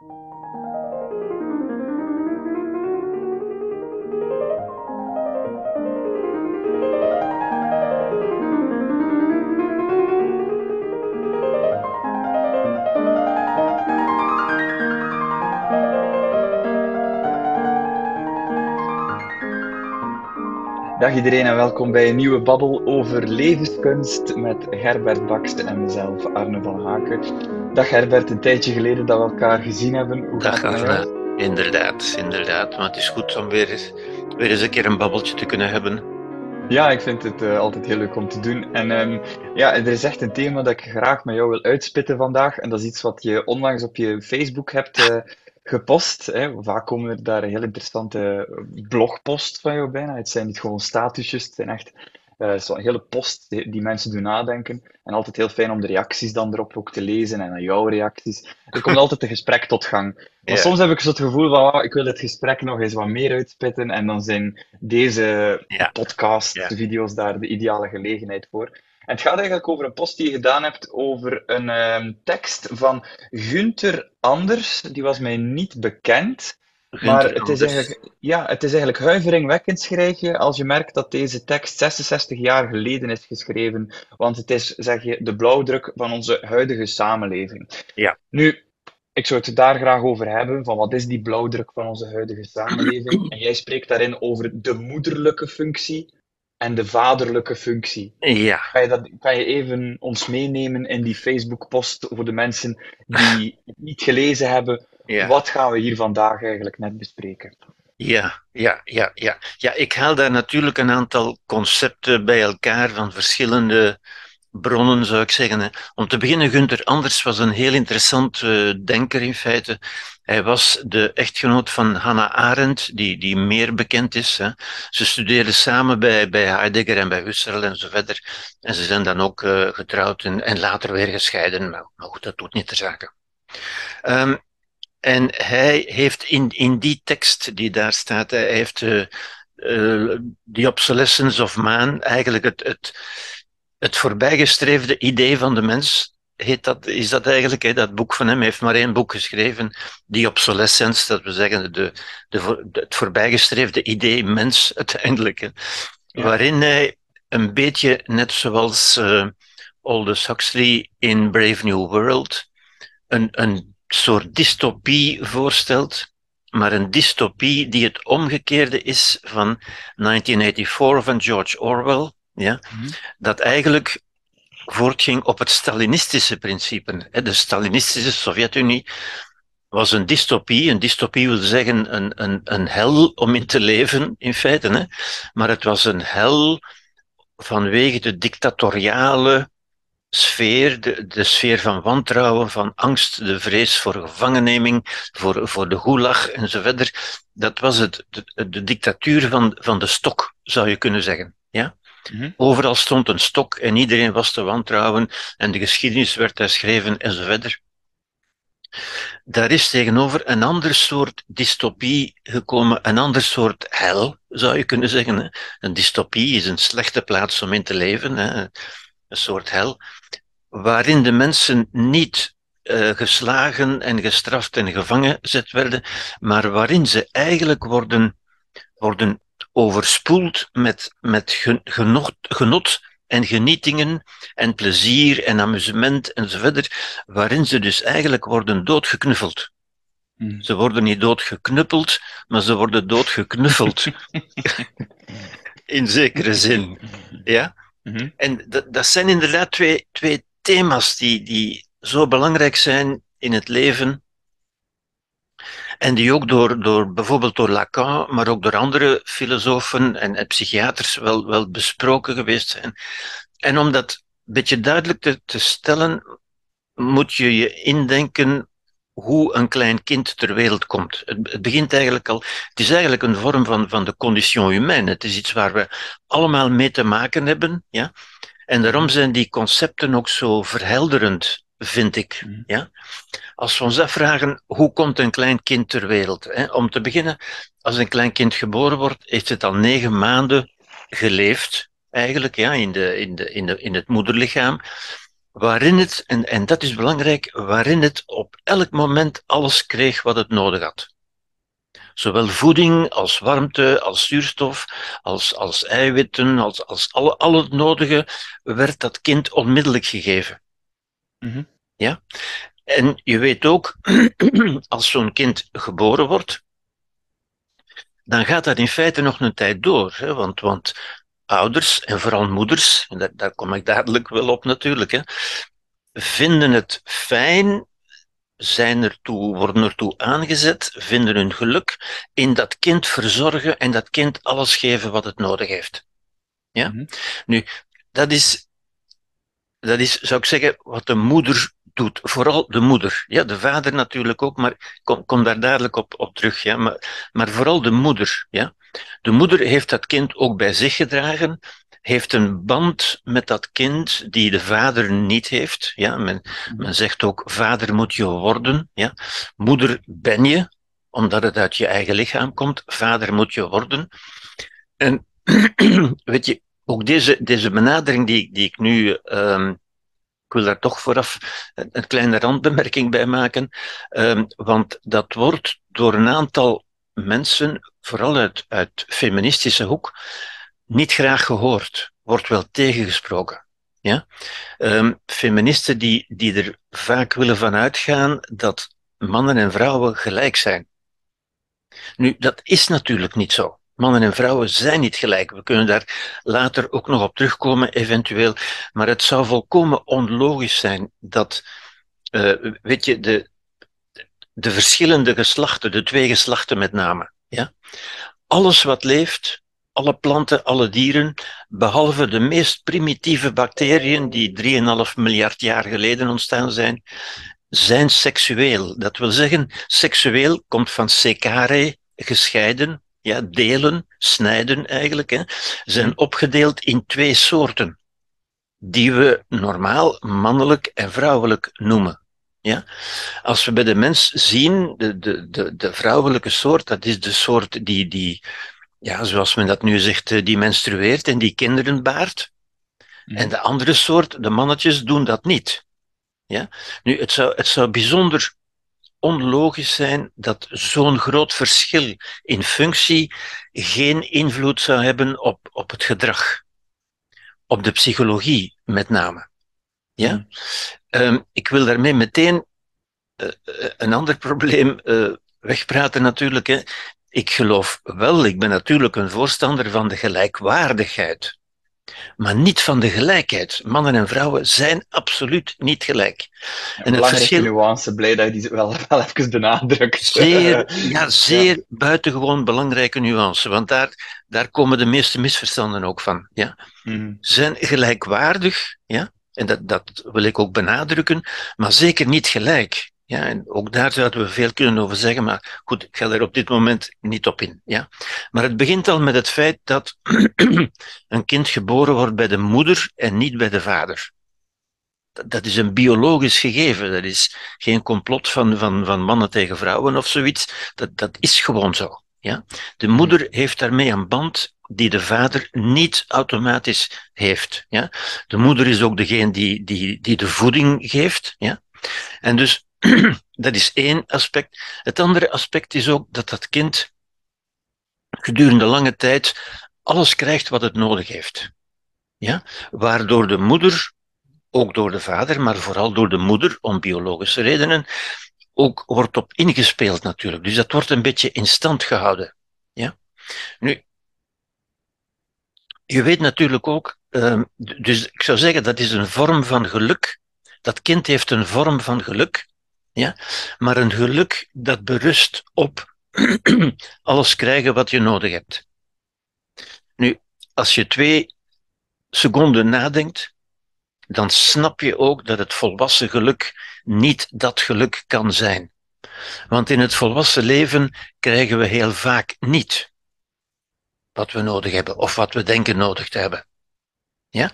Thank you. Dag iedereen en welkom bij een nieuwe babbel over levenskunst met Gerbert Bakste en mezelf, Arne van Haken. Dag Herbert, een tijdje geleden dat we elkaar gezien hebben. Hoe Dag Arne, inderdaad, inderdaad. Maar het is goed om weer, weer eens een keer een babbeltje te kunnen hebben. Ja, ik vind het uh, altijd heel leuk om te doen. En um, ja, er is echt een thema dat ik graag met jou wil uitspitten vandaag. En dat is iets wat je onlangs op je Facebook hebt uh, gepost. Hè. Vaak komen er daar heel interessante blogposts van jou bijna. Het zijn niet gewoon statusjes, het zijn echt uh, zo'n hele post die, mensen doen nadenken. En altijd heel fijn om de reacties dan erop ook te lezen en aan jouw reacties. Er komt altijd een gesprek tot gang. Maar soms heb ik zo het gevoel van, oh, ik wil het gesprek nog eens wat meer uitspitten. En dan zijn deze ja. podcast-video's daar de ideale gelegenheid voor. En het gaat eigenlijk over een post die je gedaan hebt over een um, tekst van Gunther Anders. Die was mij niet bekend. maar het is, eigenlijk, ja, het is eigenlijk huiveringwekkend, schrijf je, als je merkt dat deze tekst 66 jaar geleden is geschreven. Want het is, zeg je, de blauwdruk van onze huidige samenleving. Ja. Nu, ik zou het daar graag over hebben, van wat is die blauwdruk van onze huidige samenleving? En jij spreekt daarin over de moederlijke functie en de vaderlijke functie. Ja. Kan je, dat, kan je even ons meenemen in die Facebook-post voor de mensen die het niet gelezen hebben? Ja. Wat gaan we hier vandaag eigenlijk net bespreken? Ja, ja, ja, ja. Ja, ik haal daar natuurlijk een aantal concepten bij elkaar van verschillende bronnen, zou ik zeggen. Om te beginnen, Gunther Anders was een heel interessant uh, denker in feite. Hij was de echtgenoot van Hannah Arendt, die, die meer bekend is. Hè. Ze studeerden samen bij, bij Heidegger en bij Husserl en zo verder. En ze zijn dan ook uh, getrouwd en, en, later weer gescheiden. Maar, maar goed, dat doet niet ter zake. Um, en hij heeft in, in die tekst die daar staat, hij heeft uh, uh, The Obsolescence of Man, eigenlijk het, het, het voorbijgestreefde idee van de mens, heet dat, is dat eigenlijk, hè, dat boek van hem heeft maar één boek geschreven, die obsolescence, dat we zeggen, de, de, het voorbijgestreefde idee mens uiteindelijk, hè, ja. waarin hij een beetje, net zoals uh, Aldous Huxley in Brave New World, een, een soort dystopie voorstelt, maar een dystopie die het omgekeerde is van 1984 van George Orwell, ja, mm-hmm. dat eigenlijk voortging op het Stalinistische principe. De Stalinistische Sovjet-Unie was een dystopie. Een dystopie wil zeggen een, een, een hel om in te leven, in feite. Hè? Maar het was een hel vanwege de dictatoriale sfeer, de, de sfeer van wantrouwen, van angst, de vrees voor gevangenneming, voor, voor de gulag en zo verder. Dat was het, de, de dictatuur van, van de stok, zou je kunnen zeggen. Ja? Mm-hmm. Overal stond een stok en iedereen was te wantrouwen en de geschiedenis werd herschreven verder. Daar is tegenover een ander soort dystopie gekomen, een ander soort hel, zou je kunnen zeggen. Een dystopie is een slechte plaats om in te leven, een soort hel, waarin de mensen niet uh, geslagen en gestraft en gevangen gezet werden, maar waarin ze eigenlijk worden, worden overspoeld met, met genot, genot en genietingen en plezier en amusement enzovoort, waarin ze dus eigenlijk worden doodgeknuffeld. Mm. Ze worden niet doodgeknuppeld, maar ze worden doodgeknuffeld. In zekere zin. Ja? Mm-hmm. En dat, dat zijn inderdaad twee, twee thema's die, die zo belangrijk zijn in het leven en die ook door, door bijvoorbeeld door Lacan, maar ook door andere filosofen en, psychiaters wel, wel besproken geweest zijn. En om dat een beetje duidelijk te, te stellen, moet je je indenken hoe een klein kind ter wereld komt. Het, het, begint eigenlijk al, het is eigenlijk een vorm van, van de condition humaine. Het is iets waar we allemaal mee te maken hebben, ja. En daarom zijn die concepten ook zo verhelderend vind ik. Mhm. Ja? Als we ons afvragen, hoe komt een klein kind ter wereld? Hè? Om te beginnen, als een klein kind geboren wordt, heeft het al negen maanden geleefd, eigenlijk, ja, in, de, in, de, in, de, in het moederlichaam, waarin het, en, en dat is belangrijk, waarin het op elk moment alles kreeg wat het nodig had. Zowel voeding als warmte, als zuurstof, als, als eiwitten, als, als alle, al het nodige werd dat kind onmiddellijk gegeven. Mhm. Ja? En je weet ook, als zo'n kind geboren wordt, dan gaat dat in feite nog een tijd door. Hè? Want, want ouders, en vooral moeders, en daar, daar kom ik dadelijk wel op natuurlijk, hè, vinden het fijn, zijn ertoe, worden ertoe aangezet, vinden hun geluk in dat kind verzorgen en dat kind alles geven wat het nodig heeft. Ja? Mhm. Nu, dat is, dat is, zou ik zeggen, wat de moeder doet. Vooral de moeder. Ja, de vader natuurlijk ook, maar kom, kom daar dadelijk op, op terug. Ja? Maar, maar vooral de moeder. Ja? De moeder heeft dat kind ook bij zich gedragen, heeft een band met dat kind die de vader niet heeft. Ja? Men, men zegt ook, vader moet je worden. Ja? Moeder ben je, omdat het uit je eigen lichaam komt. Vader moet je worden. En weet je, ook deze, deze benadering die, die ik nu um, ik wil daar toch vooraf een, een kleine randbemerking bij maken, um, want dat wordt door een aantal mensen, vooral uit, uit feministische hoek, niet graag gehoord, wordt wel tegengesproken. Ja? Um, feministen die, die er vaak willen van uitgaan dat mannen en vrouwen gelijk zijn. Nu, dat is natuurlijk niet zo. Mannen en vrouwen zijn niet gelijk. We kunnen daar later ook nog op terugkomen, eventueel. Maar het zou volkomen onlogisch zijn dat, uh, weet je, de, de verschillende geslachten, de twee geslachten met name, ja, alles wat leeft, alle planten, alle dieren, behalve de meest primitieve bacteriën die 3,5 miljard jaar geleden ontstaan zijn, zijn seksueel. Dat wil zeggen, seksueel komt van secare, gescheiden, ja, delen, snijden eigenlijk, hè, zijn opgedeeld in twee soorten, die we normaal mannelijk en vrouwelijk noemen. Ja? Als we bij de mens zien, de, de, de, de vrouwelijke soort, dat is de soort die, die, ja, zoals men dat nu zegt, die menstrueert en die kinderen baart. Mm. En de andere soort, de mannetjes, doen dat niet. Ja? Nu, het zou, het zou bijzonder onlogisch zijn dat zo'n groot verschil in functie geen invloed zou hebben op, op het gedrag. Op de psychologie met name. Ja? Mm. Um, ik wil daarmee meteen uh, een ander probleem uh, wegpraten natuurlijk. Hè. Ik geloof wel, ik ben natuurlijk een voorstander van de gelijkwaardigheid maar niet van de gelijkheid. Mannen en vrouwen zijn absoluut niet gelijk. Ja, en het verschil... nuance, blij dat je die wel, wel even benadrukt. Zeer, ja, zeer ja. buitengewoon belangrijke nuance, want daar, daar komen de meeste misverstanden ook van. Ja. Mm. Zijn gelijkwaardig, ja, en dat, dat wil ik ook benadrukken, maar zeker niet gelijk. Ja, en ook daar zouden we veel kunnen over zeggen, maar goed, ik ga er op dit moment niet op in. Ja. Maar het begint al met het feit dat een kind geboren wordt bij de moeder en niet bij de vader. Dat, is een biologisch gegeven, dat is geen complot van, van, van mannen tegen vrouwen of zoiets. Dat, dat is gewoon zo. Ja. De moeder heeft daarmee een band die de vader niet automatisch heeft. Ja. De moeder is ook degene die, die, die de voeding geeft. Ja. En dus dat is één aspect. Het andere aspect is ook dat dat kind gedurende lange tijd alles krijgt wat het nodig heeft. Ja? Waardoor de moeder, ook door de vader, maar vooral door de moeder, om biologische redenen, ook wordt op ingespeeld natuurlijk. Dus dat wordt een beetje in stand gehouden. Ja? Nu, je weet natuurlijk ook, uh, dus ik zou zeggen, dat is een vorm van geluk. Dat kind heeft een vorm van geluk ja? Maar een geluk dat berust op alles krijgen wat je nodig hebt. Nu, als je twee seconden nadenkt, dan snap je ook dat het volwassen geluk niet dat geluk kan zijn. Want in het volwassen leven krijgen we heel vaak niet wat we nodig hebben of wat we denken nodig te hebben. Ja?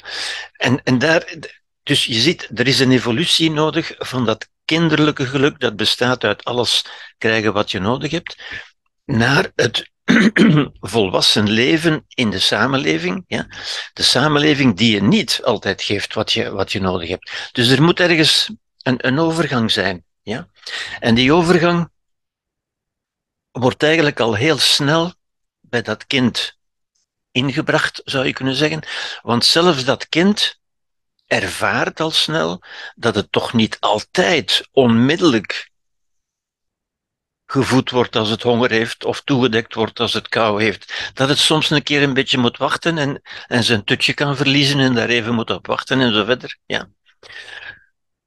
En, en daar, dus je ziet, er is een evolutie nodig van dat kinderlijke geluk, dat bestaat uit alles krijgen wat je nodig hebt, naar het volwassen leven in de samenleving. Ja? De samenleving die je niet altijd geeft wat je, wat je nodig hebt. Dus er moet ergens een, een overgang zijn. Ja? En die overgang wordt eigenlijk al heel snel bij dat kind ingebracht, zou je kunnen zeggen. Want zelfs dat kind ervaart al snel dat het toch niet altijd onmiddellijk gevoed wordt als het honger heeft of toegedekt wordt als het kou heeft. Dat het soms een keer een beetje moet wachten en, en zijn tutje kan verliezen en daar even moet op wachten en zo verder. Ja.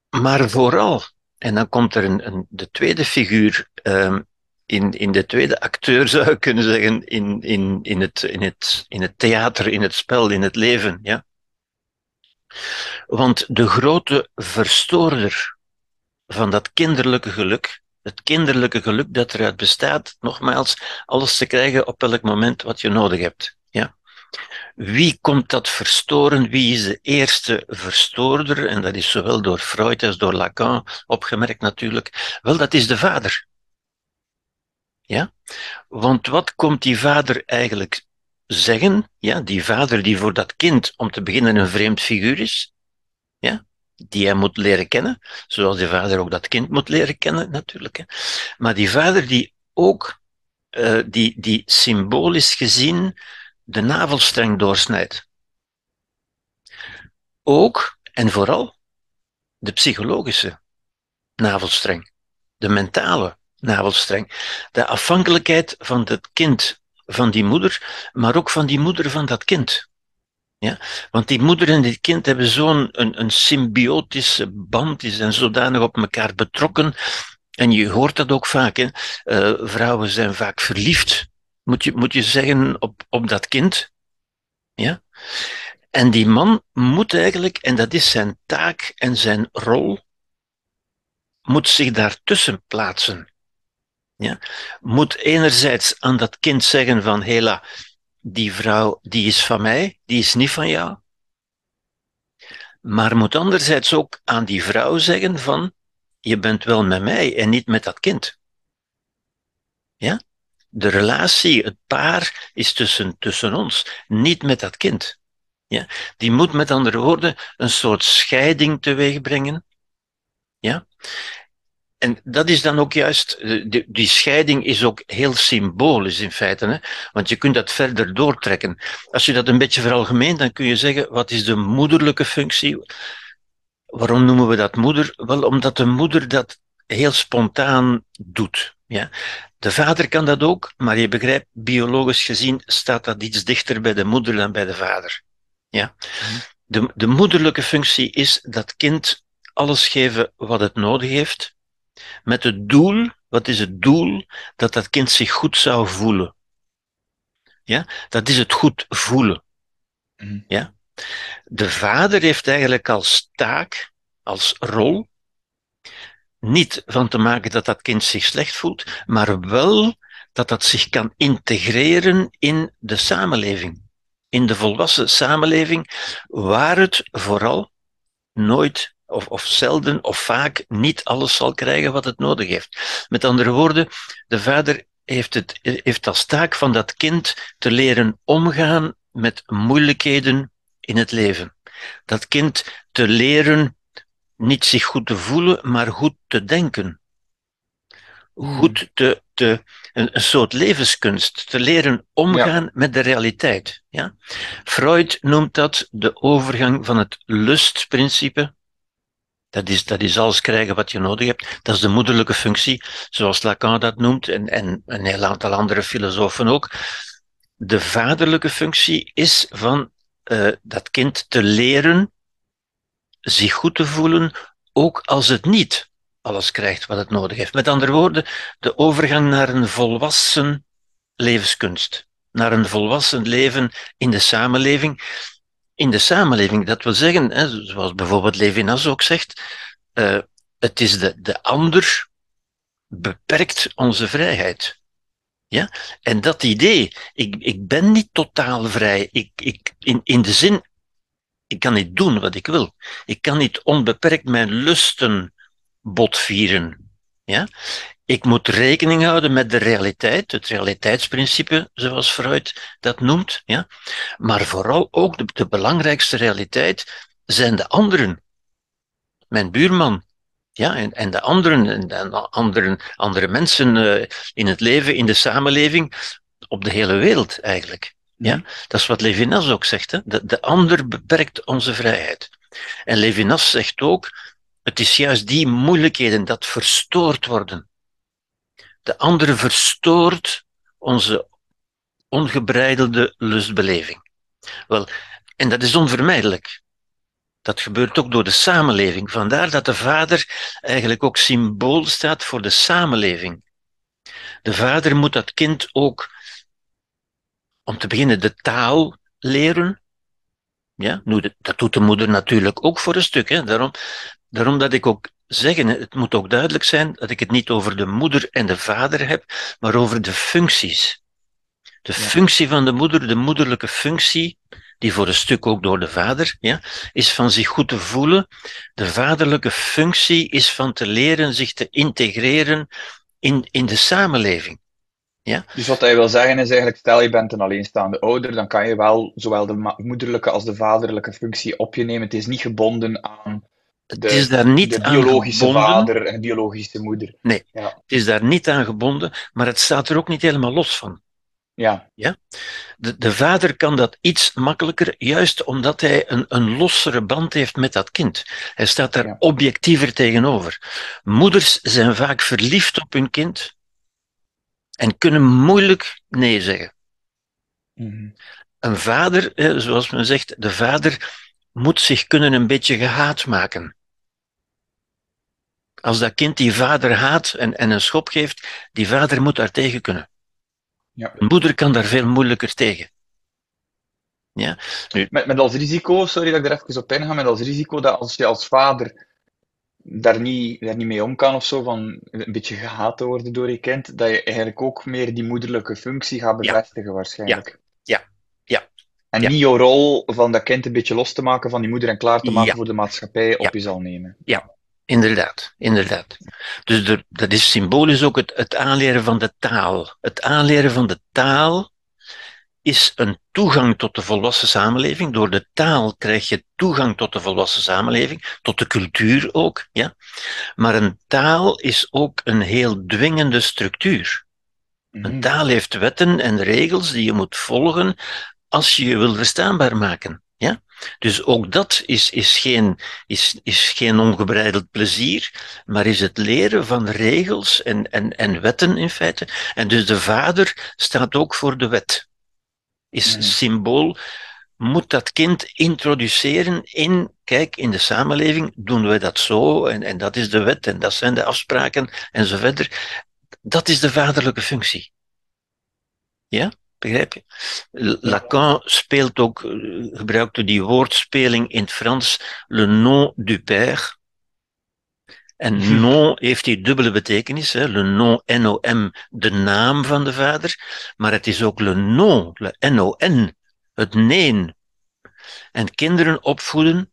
Maar vooral, en dan komt er een, een de tweede figuur um, in, in de tweede acteur, zou ik kunnen zeggen, in, in, in, het, in, het, in het theater, in het spel, in het leven. Ja? Want de grote verstoorder van dat kinderlijke geluk, het kinderlijke geluk dat eruit bestaat, nogmaals, alles te krijgen op elk moment wat je nodig hebt. Ja? Wie komt dat verstoren? Wie is de eerste verstoorder? En dat is zowel door Freud als door Lacan opgemerkt natuurlijk. Wel, dat is de vader. Ja? Want wat komt die vader eigenlijk zeggen? Ja, die vader die voor dat kind om te beginnen een vreemd figuur is, ja, die hij moet leren kennen, zoals die vader ook dat kind moet leren kennen natuurlijk. Hè. Maar die vader die ook, uh, die, die symbolisch gezien de navelstreng doorsnijdt. Ook en vooral de psychologische navelstreng, de mentale navelstreng. De afhankelijkheid van het kind van die moeder, maar ook van die moeder van dat kind. Ja? Want die moeder en dit kind hebben zo'n een, een symbiotische band, die zijn zodanig op elkaar betrokken. En je hoort dat ook vaak. Hè? Uh, vrouwen zijn vaak verliefd, moet je, moet je zeggen, op, op dat kind. Ja? En die man moet eigenlijk, en dat is zijn taak en zijn rol, moet zich daartussen plaatsen. Ja? Moet enerzijds aan dat kind zeggen van, hela, die vrouw, die is van mij, die is niet van jou. Maar moet anderzijds ook aan die vrouw zeggen van, je bent wel met mij en niet met dat kind. Ja? De relatie, het paar, is tussen, tussen ons, niet met dat kind. Ja? Die moet met andere woorden een soort scheiding teweeg brengen. Ja? En dat is dan ook juist, eh, die, die, scheiding is ook heel symbolisch in feite, hè? want je kunt dat verder doortrekken. Als je dat een beetje veralgemeent, dan kun je zeggen, wat is de moederlijke functie? Waarom noemen we dat moeder? Wel, omdat de moeder dat heel spontaan doet. Ja? De vader kan dat ook, maar je begrijpt, biologisch gezien staat dat iets dichter bij de moeder dan bij de vader. Ja? Mhm. De, de moederlijke functie is dat kind alles geven wat het nodig heeft, met het doel, wat is het doel? Dat dat kind zich goed zou voelen. Ja, dat is het goed voelen. Mhm. Ja. De vader heeft eigenlijk als taak, als rol, niet van te maken dat dat kind zich slecht voelt, maar wel dat dat zich kan integreren in de samenleving. In de volwassen samenleving, waar het vooral nooit of, of zelden of vaak niet alles zal krijgen wat het nodig heeft. Met andere woorden, de vader heeft, het, heeft als taak van dat kind te leren omgaan met moeilijkheden in het leven. Dat kind te leren niet zich goed te voelen, maar goed te denken. Goed te, te een, een soort levenskunst, te leren omgaan met de realiteit. Ja? Freud noemt dat de overgang van het lustprincipe dat is, dat is alles krijgen wat je nodig hebt. Dat is de moederlijke functie, zoals Lacan dat noemt, en, en een heel aantal andere filosofen ook. De vaderlijke functie is van uh, dat kind te leren zich goed te voelen, ook als het niet alles krijgt wat het nodig heeft. Met andere woorden, de overgang naar een volwassen levenskunst, naar een volwassen leven in de samenleving in de samenleving. Dat wil zeggen, hè, zoals bijvoorbeeld Levinas ook zegt, uh, het is de, de ander beperkt onze vrijheid. Ja? En dat idee, ik, ik ben niet totaal vrij. Ik, ik, in, in de zin, ik kan niet doen wat ik wil. Ik kan niet onbeperkt mijn lusten botvieren. Ja? Ik moet rekening houden met de realiteit, het realiteitsprincipe, zoals Freud dat noemt. Ja? Maar vooral ook de, belangrijkste realiteit zijn de anderen. Mijn buurman, Ja, en, en de anderen, en de andere, andere mensen uh, in het leven, in de samenleving, op de hele wereld eigenlijk. Ja, dat is wat Levinas ook zegt. Hè? De, de ander beperkt onze vrijheid. En Levinas zegt ook, het is juist die moeilijkheden dat verstoord worden. De andere verstoort onze ongebreidelde lustbeleving. Wel, en dat is onvermijdelijk. Dat gebeurt ook door de samenleving. Vandaar dat de vader eigenlijk ook symbool staat voor de samenleving. De vader moet dat kind ook, om te beginnen, de taal leren. Ja, dat doet de moeder natuurlijk ook voor een stuk. Hè. Daarom, daarom dat ik ook zeg, het moet ook duidelijk zijn dat ik het niet over de moeder en de vader heb, maar over de functies. De functie van de moeder, de moederlijke functie, die voor een stuk ook door de vader, ja, is van zich goed te voelen. De vaderlijke functie is van te leren zich te integreren in, in de samenleving. Ja? Dus wat hij wil zeggen is eigenlijk, stel je bent een alleenstaande ouder, dan kan je wel zowel de moederlijke als de vaderlijke functie op je nemen. Het is niet gebonden aan de, het is daar niet de biologische vader en biologische moeder. Nee, ja. het is daar niet aan gebonden, maar het staat er ook niet helemaal los van. Ja. ja? De, de vader kan dat iets makkelijker, juist omdat hij een, een lossere band heeft met dat kind. Hij staat daar objectiever tegenover. Moeders zijn vaak verliefd op hun kind en kunnen moeilijk nee zeggen. Mhm. Een vader, zoals men zegt, de vader moet zich kunnen een beetje gehaat maken. Als dat kind die vader haat en, en een schop geeft, die vader moet daar tegen kunnen. Ja. Een moeder kan daar veel moeilijker tegen. Ja? Nu, met, met als risico, sorry dat ik er even op inga, met als risico dat als je als vader daar niet, daar niet mee om kan of zo, van een beetje gehaat te worden door je kind, dat je eigenlijk ook meer die moederlijke functie gaat bevestigen waarschijnlijk. Ja, ja. En niet jouw rol van dat kind een beetje los te maken van die moeder en klaar te maken voor de maatschappij op je zal nemen. Ja, Inderdaad, inderdaad. Dus dat is symbolisch ook het, het aanleren van de taal. Het aanleren van de taal is een toegang tot de volwassen samenleving. Door de taal krijg je toegang tot de volwassen samenleving, tot de cultuur ook. Ja? Maar een taal is ook een heel dwingende structuur. Een Mhm. taal heeft wetten en regels die je moet volgen als je je wil verstaanbaar maken. Ja? Dus ook dat is, is, geen, is, is geen ongebreideld plezier, maar is het leren van regels en, en, en wetten in feite. En dus de vader staat ook voor de wet. Is Mhm. symbool, moet dat kind introduceren in, kijk, in de samenleving doen we dat zo, en, en dat is de wet, en dat zijn de afspraken, en zo verder. Dat is de vaderlijke functie. Ja? Begrijp je? Lacan speelt ook, eh, gebruikte die woordspeling in het Frans, le nom du père. En nom heeft die dubbele betekenis, hè? le nom, N-O-M, de naam van de vader, maar het is ook le nom, le N-O-N, het neen. En kinderen opvoeden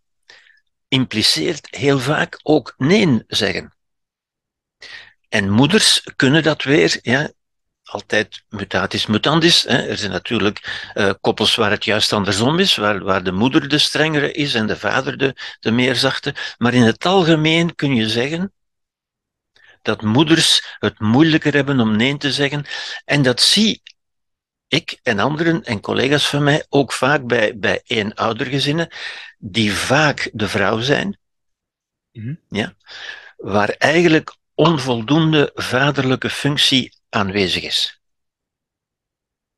impliceert heel vaak ook nee zeggen. En moeders kunnen dat weer, ja, altijd mutatis mutandis. Hè. Er zijn natuurlijk uh, koppels waar het juist andersom is, waar, waar de moeder de strengere is en de vader de, de meer zachte. Maar in het algemeen kun je zeggen dat moeders het moeilijker hebben om nee te zeggen. En dat zie ik en anderen en collega's van mij ook vaak bij, bij eenoudergezinnen, die vaak de vrouw zijn, Mhm. ja, waar eigenlijk onvoldoende vaderlijke functie aanwezig is.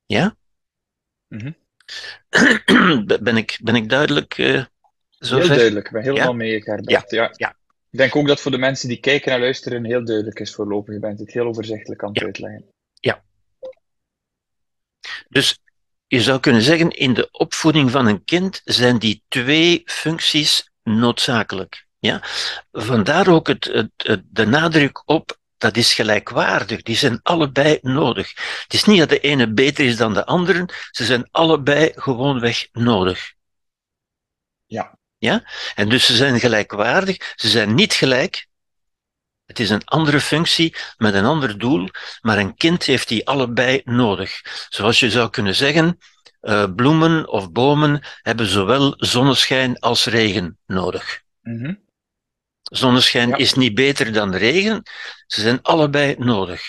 Ja? Mhm. ben, ik, ben ik duidelijk uh, zo Heel ver? duidelijk, ik ben helemaal Ja? mee, Gerbert. Ja. ja. Ik denk ook dat voor de mensen die kijken en luisteren heel duidelijk is voorlopig. Je bent het heel overzichtelijk aan het Ja. uitleggen. Dus je zou kunnen zeggen, in de opvoeding van een kind zijn die twee functies noodzakelijk. Ja? Vandaar ook het, het, het- de nadruk op, dat is gelijkwaardig. Die zijn allebei nodig. Het is niet dat de ene beter is dan de andere, ze zijn allebei gewoonweg nodig. Ja. Ja? En dus ze zijn gelijkwaardig, ze zijn niet gelijk. Het is een andere functie met een ander doel, maar een kind heeft die allebei nodig. Zoals je zou kunnen zeggen, eh, bloemen of bomen hebben zowel zonneschijn als regen nodig. Mhm. Zonneschijn is niet beter dan regen. Ze zijn allebei nodig.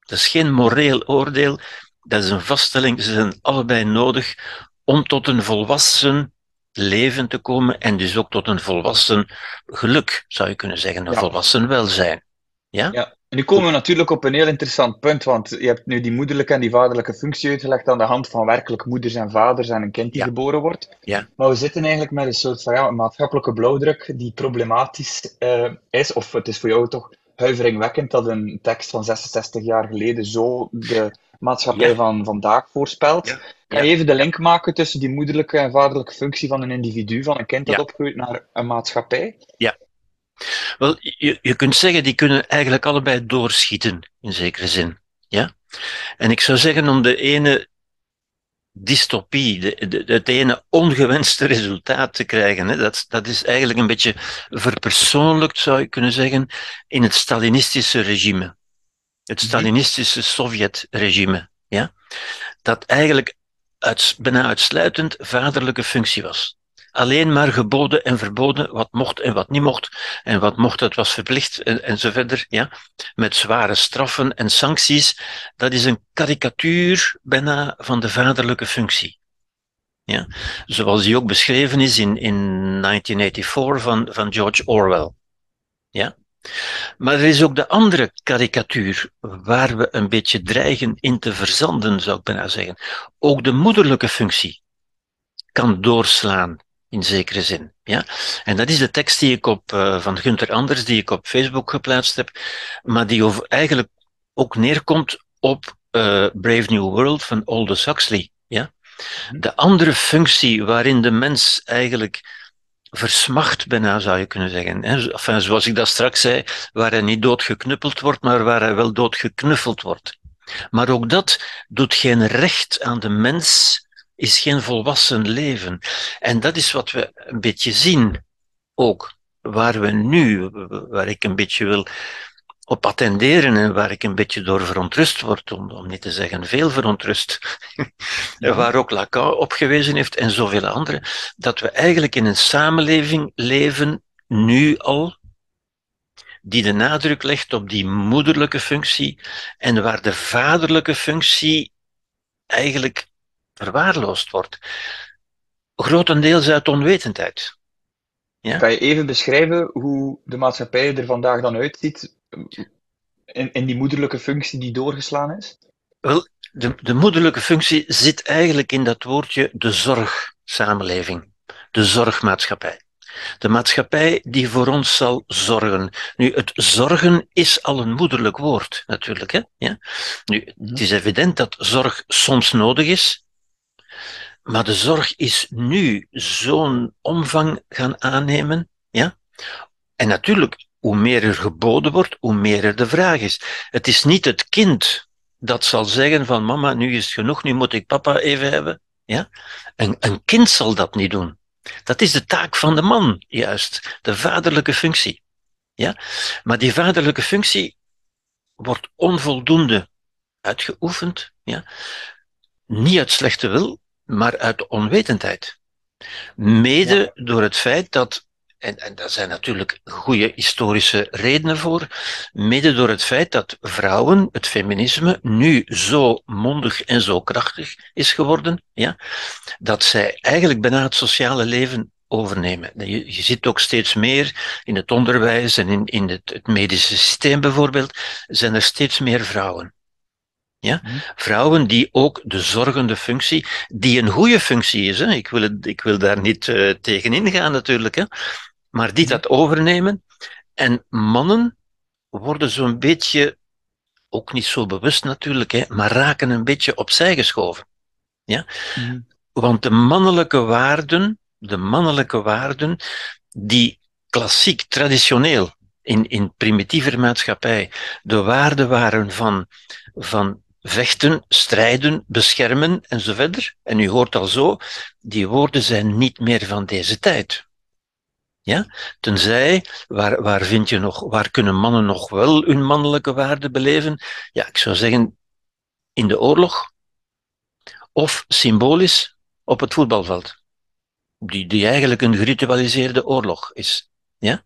Dat is geen moreel oordeel, dat is een vaststelling. Ze zijn allebei nodig om tot een volwassen leven te komen en dus ook tot een volwassen geluk, zou je kunnen zeggen, een volwassen welzijn. Ja? ja? En nu komen we natuurlijk op een heel interessant punt, want je hebt nu die moederlijke en die vaderlijke functie uitgelegd aan de hand van werkelijk moeders en vaders en een kind die geboren wordt. Ja. Maar we zitten eigenlijk met een soort van ja, maatschappelijke blauwdruk die problematisch uh, is, of het is voor jou toch huiveringwekkend dat een tekst van 66 jaar geleden zo de maatschappij van vandaag voorspelt. Ja. Kan je even de link maken tussen die moederlijke en vaderlijke functie van een individu, van een kind dat opgroeit, naar een maatschappij? Ja, wel, je, je kunt zeggen, die kunnen eigenlijk allebei doorschieten, in zekere zin. Ja? En ik zou zeggen, om de ene dystopie, de, de, het ene ongewenste resultaat te krijgen, hè, dat, dat is eigenlijk een beetje verpersoonlijkt, zou je kunnen zeggen, in het Stalinistische regime. Het mhm. Stalinistische Sovjet-regime. Ja? Dat eigenlijk uit, bijna uitsluitend vaderlijke functie was alleen maar geboden en verboden, wat mocht en wat niet mocht, en wat mocht, dat was verplicht, en, en zo verder, ja, met zware straffen en sancties. Dat is een karikatuur bijna van de vaderlijke functie. Ja, zoals die ook beschreven is in, in 1984 van, van George Orwell. Ja. Maar er is ook de andere karikatuur, waar we een beetje dreigen in te verzanden, zou ik bijna zeggen. Ook de moederlijke functie kan doorslaan in zekere zin. Ja? En dat is de tekst die ik op, uh, van Gunther Anders, die ik op Facebook geplaatst heb, maar die over, eigenlijk ook neerkomt op uh, Brave New World van Aldous Huxley. Ja? Mhm. De andere functie waarin de mens eigenlijk versmacht bijna, zou je kunnen zeggen. Enfin, zoals ik dat straks zei, waar hij niet doodgeknuppeld wordt, maar waar hij wel doodgeknuffeld wordt. Maar ook dat doet geen recht aan de mens is geen volwassen leven. En dat is wat we een beetje zien ook. Waar we nu, waar ik een beetje wil op attenderen en waar ik een beetje door verontrust word, om, om niet te zeggen veel verontrust, ja. waar ook Lacan op gewezen heeft en zoveel anderen, dat we eigenlijk in een samenleving leven, nu al, die de nadruk legt op die moederlijke functie en waar de vaderlijke functie eigenlijk verwaarloosd wordt. Grotendeels uit onwetendheid. Ja? Kan je even beschrijven hoe de maatschappij er vandaag dan uitziet in, in die moederlijke functie die doorgeslaan is? Wel, de, de moederlijke functie zit eigenlijk in dat woordje de zorgsamenleving, de zorgmaatschappij. De maatschappij die voor ons zal zorgen. Nu, het zorgen is al een moederlijk woord, natuurlijk. Hè? Ja? Nu, het is evident dat zorg soms nodig is, maar de zorg is nu zo'n omvang gaan aannemen, ja. En natuurlijk, hoe meer er geboden wordt, hoe meer er de vraag is. Het is niet het kind dat zal zeggen van mama, nu is het genoeg, nu moet ik papa even hebben. Ja? Een, een kind zal dat niet doen. Dat is de taak van de man, juist. De vaderlijke functie. Ja? Maar die vaderlijke functie wordt onvoldoende uitgeoefend. Ja? Niet uit slechte wil, maar uit onwetendheid. Mede door het feit dat, en, en daar zijn natuurlijk goede historische redenen voor, mede door het feit dat vrouwen, het feminisme, nu zo mondig en zo krachtig is geworden, ja, dat zij eigenlijk bijna het sociale leven overnemen. Je, je ziet ook steeds meer in het onderwijs en in, in het, het medische systeem bijvoorbeeld, zijn er steeds meer vrouwen. Ja? Mhm. Vrouwen die ook de zorgende functie, die een goede functie is, hè? Ik, wil het, ik wil daar niet uh, tegen ingaan natuurlijk, hè? maar die mhm. dat overnemen. En mannen worden zo'n beetje, ook niet zo bewust natuurlijk, hè, maar raken een beetje opzij geschoven. Ja? Mhm. Want de mannelijke waarden, de mannelijke waarden, die klassiek, traditioneel, in, in primitieve maatschappij, de waarden waren van, van vechten, strijden, beschermen en zo verder. En u hoort al zo, die woorden zijn niet meer van deze tijd. Ja? Tenzij, waar, waar vind je nog, waar kunnen mannen nog wel hun mannelijke waarde beleven? Ja, ik zou zeggen, in de oorlog. Of symbolisch op het voetbalveld. Die, die eigenlijk een geritualiseerde oorlog is. Ja?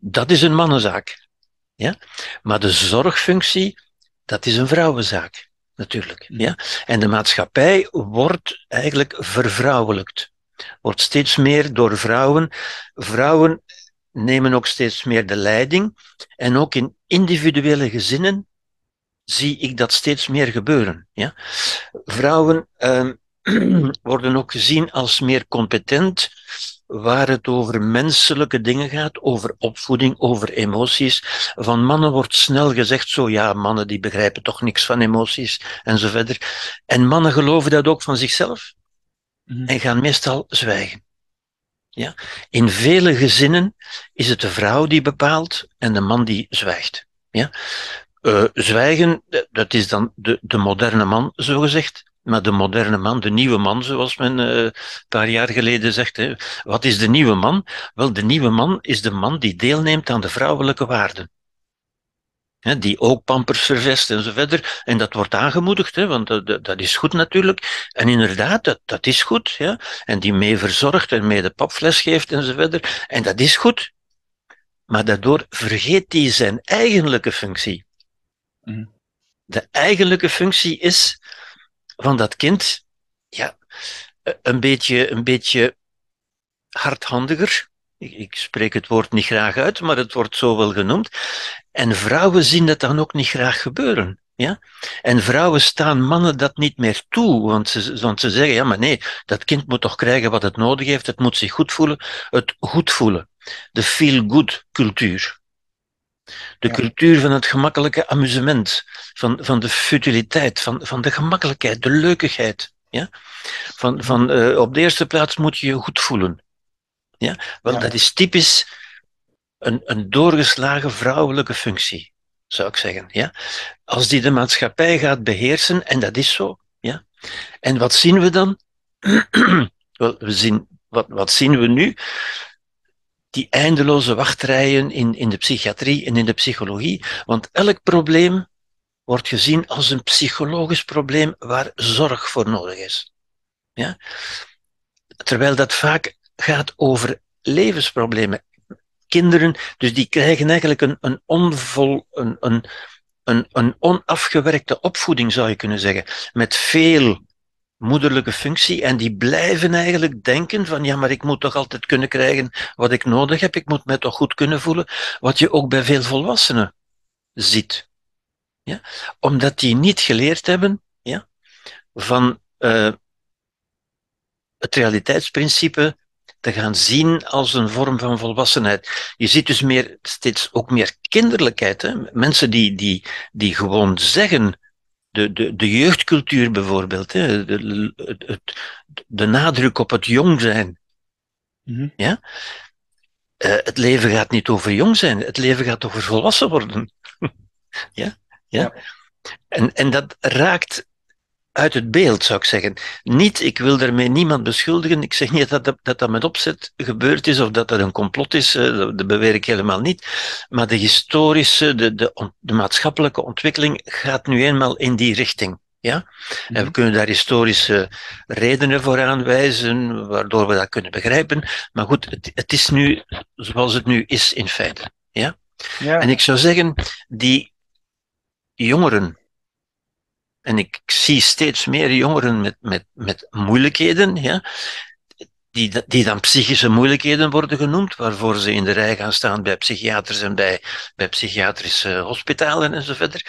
Dat is een mannenzaak. Ja? Maar de zorgfunctie, dat is een vrouwenzaak, natuurlijk. Ja? En de maatschappij wordt eigenlijk vervrouwelijkt. Wordt steeds meer door vrouwen. Vrouwen nemen ook steeds meer de leiding. En ook in individuele gezinnen zie ik dat steeds meer gebeuren. Ja? Vrouwen uh, worden ook gezien als meer competent waar het over menselijke dingen gaat, over opvoeding, over emoties. Van mannen wordt snel gezegd zo, ja, mannen die begrijpen toch niks van emoties en zo verder. En mannen geloven dat ook van zichzelf mhm. en gaan meestal zwijgen. Ja? In vele gezinnen is het de vrouw die bepaalt en de man die zwijgt. Ja? Uh, zwijgen, dat is dan de, de moderne man, zo gezegd. Maar de moderne man, de nieuwe man, zoals men uh, een paar jaar geleden zegt. Hè. Wat is de nieuwe man? Wel, de nieuwe man is de man die deelneemt aan de vrouwelijke waarden. Hè, die ook pampers vervest en zo verder. En dat wordt aangemoedigd, hè, want dat, dat is goed natuurlijk. En inderdaad, dat, dat is goed. Ja. En die mee verzorgt en mee de papfles geeft en zo verder. En dat is goed. Maar daardoor vergeet hij zijn eigenlijke functie. Mhm. De eigenlijke functie is van dat kind, ja, een beetje, een beetje hardhandiger. Ik, ik spreek het woord niet graag uit, maar het wordt zo wel genoemd. En vrouwen zien dat dan ook niet graag gebeuren. Ja? En vrouwen staan mannen dat niet meer toe, want ze, want ze zeggen, ja maar nee, dat kind moet toch krijgen wat het nodig heeft, het moet zich goed voelen, het goed voelen. De feel-good cultuur. De cultuur van het gemakkelijke amusement, van, van de futiliteit, van, van de gemakkelijkheid, de leukigheid. Ja? Van, van, uh, op de eerste plaats moet je je goed voelen. Ja? Wel, dat is typisch een, een doorgeslagen vrouwelijke functie, zou ik zeggen. Ja? Als die de maatschappij gaat beheersen, en dat is zo. Ja? En wat zien we dan? Wel, we zien, wat, wat zien we nu? Die eindeloze wachtrijen in, in de psychiatrie en in de psychologie. Want elk probleem wordt gezien als een psychologisch probleem waar zorg voor nodig is. Ja? Terwijl dat vaak gaat over levensproblemen. Kinderen, dus die krijgen eigenlijk een, een, onvol, een, een, een, een onafgewerkte opvoeding, zou je kunnen zeggen, met veel moederlijke functie en die blijven eigenlijk denken van ja, maar ik moet toch altijd kunnen krijgen wat ik nodig heb, ik moet mij toch goed kunnen voelen, wat je ook bij veel volwassenen ziet. Ja? Omdat die niet geleerd hebben ja, van uh, het realiteitsprincipe te gaan zien als een vorm van volwassenheid. Je ziet dus meer, steeds ook meer kinderlijkheid. Hè? Mensen die, die, die gewoon zeggen de, de, de jeugdcultuur bijvoorbeeld, hè, de, de, de nadruk op het jong zijn. Mm ja? Uh, het leven gaat niet over jong zijn, het leven gaat over volwassen worden. ja? ja? Ja? En, en dat raakt uit het beeld, zou ik zeggen. Niet, ik wil daarmee niemand beschuldigen. Ik zeg niet dat dat, dat, dat met opzet gebeurd is of dat dat een complot is. Eh, dat beweer ik helemaal niet. Maar de historische, de, de, de maatschappelijke ontwikkeling gaat nu eenmaal in die richting. Ja? En we mhm. kunnen daar historische redenen voor aanwijzen, waardoor we dat kunnen begrijpen. Maar goed, het, het is nu zoals het nu is in feite. Ja? ja? En ik zou zeggen, die jongeren en ik zie steeds meer jongeren met, met, met moeilijkheden, ja, die, die dan psychische moeilijkheden worden genoemd, waarvoor ze in de rij gaan staan bij psychiaters en bij, bij psychiatrische hospitalen en verder.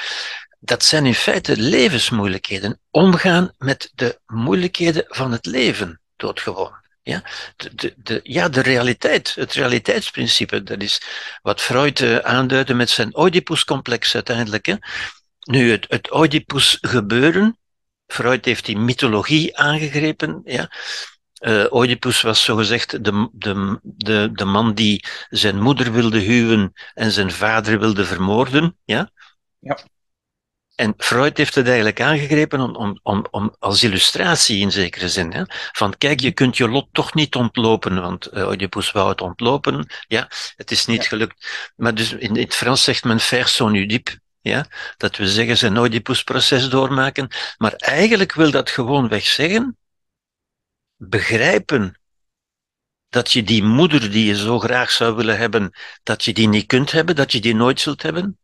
Dat zijn in feite levensmoeilijkheden. Omgaan met de moeilijkheden van het leven, doodgewoon. Ja, de, de, de, ja, de realiteit, het realiteitsprincipe, dat is wat Freud uh, aanduidde met zijn Oedipus-complex uiteindelijk. Hè. Nu, het, het Oedipus gebeuren, Freud heeft die mythologie aangegrepen, ja. Uh, Oedipus was zogezegd de, de, de, de man die zijn moeder wilde huwen en zijn vader wilde vermoorden, ja. Ja. En Freud heeft het eigenlijk aangegrepen om, om, om, om als illustratie in zekere zin. Hè? Van kijk, je kunt je lot toch niet ontlopen, want uh, Oedipus wou het ontlopen. Ja, het is niet gelukt. Maar dus in, in het Frans zegt men faire son Oedipe. Ja? Dat we zeggen ze nooit die proces doormaken. Maar eigenlijk wil dat gewoonweg zeggen, begrijpen dat je die moeder die je zo graag zou willen hebben, dat je die niet kunt hebben, dat je die nooit zult hebben.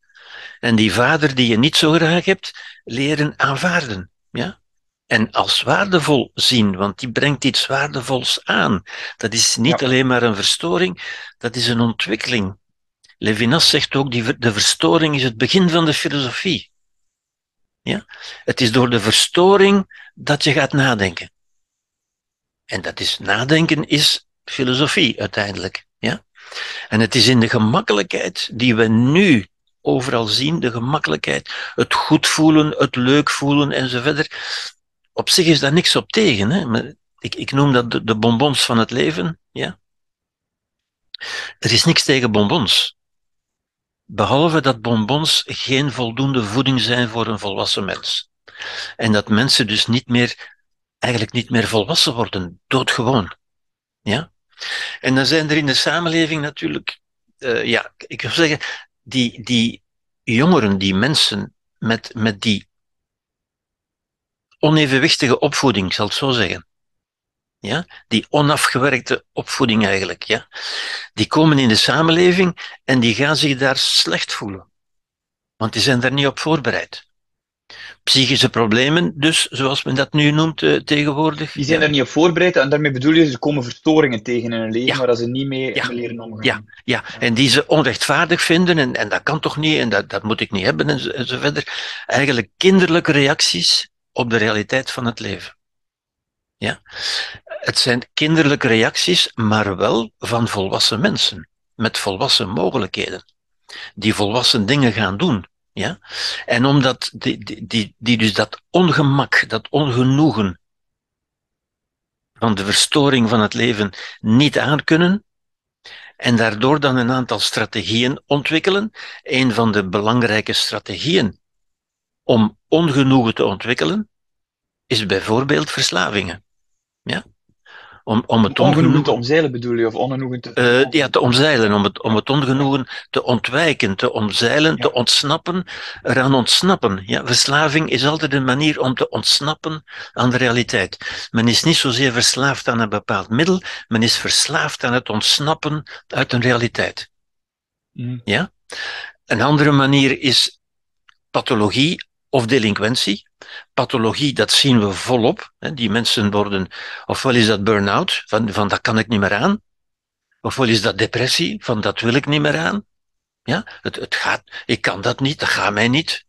En die vader die je niet zo graag hebt, leren aanvaarden. Ja? En als waardevol zien, want die brengt iets waardevols aan. Dat is niet alleen maar een verstoring, dat is een ontwikkeling. Levinas zegt ook, die, de verstoring is het begin van de filosofie. Ja? Het is door de verstoring dat je gaat nadenken. En dat is, nadenken is filosofie uiteindelijk. Ja? En het is in de gemakkelijkheid die we nu overal zien, de gemakkelijkheid, het goed voelen, het leuk voelen enzovoort. Op zich is daar niks op tegen. Hè? Maar ik, ik noem dat de, de bonbons van het leven. Ja? Er is niks tegen bonbons. Behalve dat bonbons geen voldoende voeding zijn voor een volwassen mens. En dat mensen dus niet meer, eigenlijk niet meer volwassen worden, doodgewoon. Ja? En dan zijn er in de samenleving natuurlijk, uh, ja, ik wil zeggen, die, die jongeren, die mensen met, met die onevenwichtige opvoeding, zal ik zo zeggen. Ja? Die onafgewerkte opvoeding eigenlijk. Ja? Die komen in de samenleving en die gaan zich daar slecht voelen. Want die zijn daar niet op voorbereid. Psychische problemen, dus, zoals men dat nu noemt uh, tegenwoordig. Die zijn ja. er niet op voorbereid en daarmee bedoel je, ze komen verstoringen tegen in hun leven ja. waar ze niet mee ja. leren omgaan. Ja, ja. en die ze onrechtvaardig vinden en, en dat kan toch niet en dat, dat moet ik niet hebben en zo, en zo verder. Eigenlijk kinderlijke reacties op de realiteit van het leven. Ja? Het zijn kinderlijke reacties, maar wel van volwassen mensen, met volwassen mogelijkheden, die volwassen dingen gaan doen. Ja? En omdat die, die, die, dus dat ongemak, dat ongenoegen van de verstoring van het leven niet aankunnen, en daardoor dan een aantal strategieën ontwikkelen. Een van de belangrijke strategieën om ongenoegen te ontwikkelen, is bijvoorbeeld verslavingen. Om, om het ongenoegen te omzeilen bedoel je, of ongenoegen te... Uh, ja, te omzeilen, om het, om het ongenoegen te ontwijken, te omzeilen, ja. te ontsnappen, eraan ontsnappen. Ja, verslaving is altijd een manier om te ontsnappen aan de realiteit. Men is niet zozeer verslaafd aan een bepaald middel, men is verslaafd aan het ontsnappen uit een realiteit. Mm. Ja? Een andere manier is pathologie of delinquentie. Pathologie, dat zien we volop. Die mensen worden, ofwel is dat burn-out, van, van dat kan ik niet meer aan. Ofwel is dat depressie, van dat wil ik niet meer aan. Ja, het, het gaat, ik kan dat niet, dat gaat mij niet.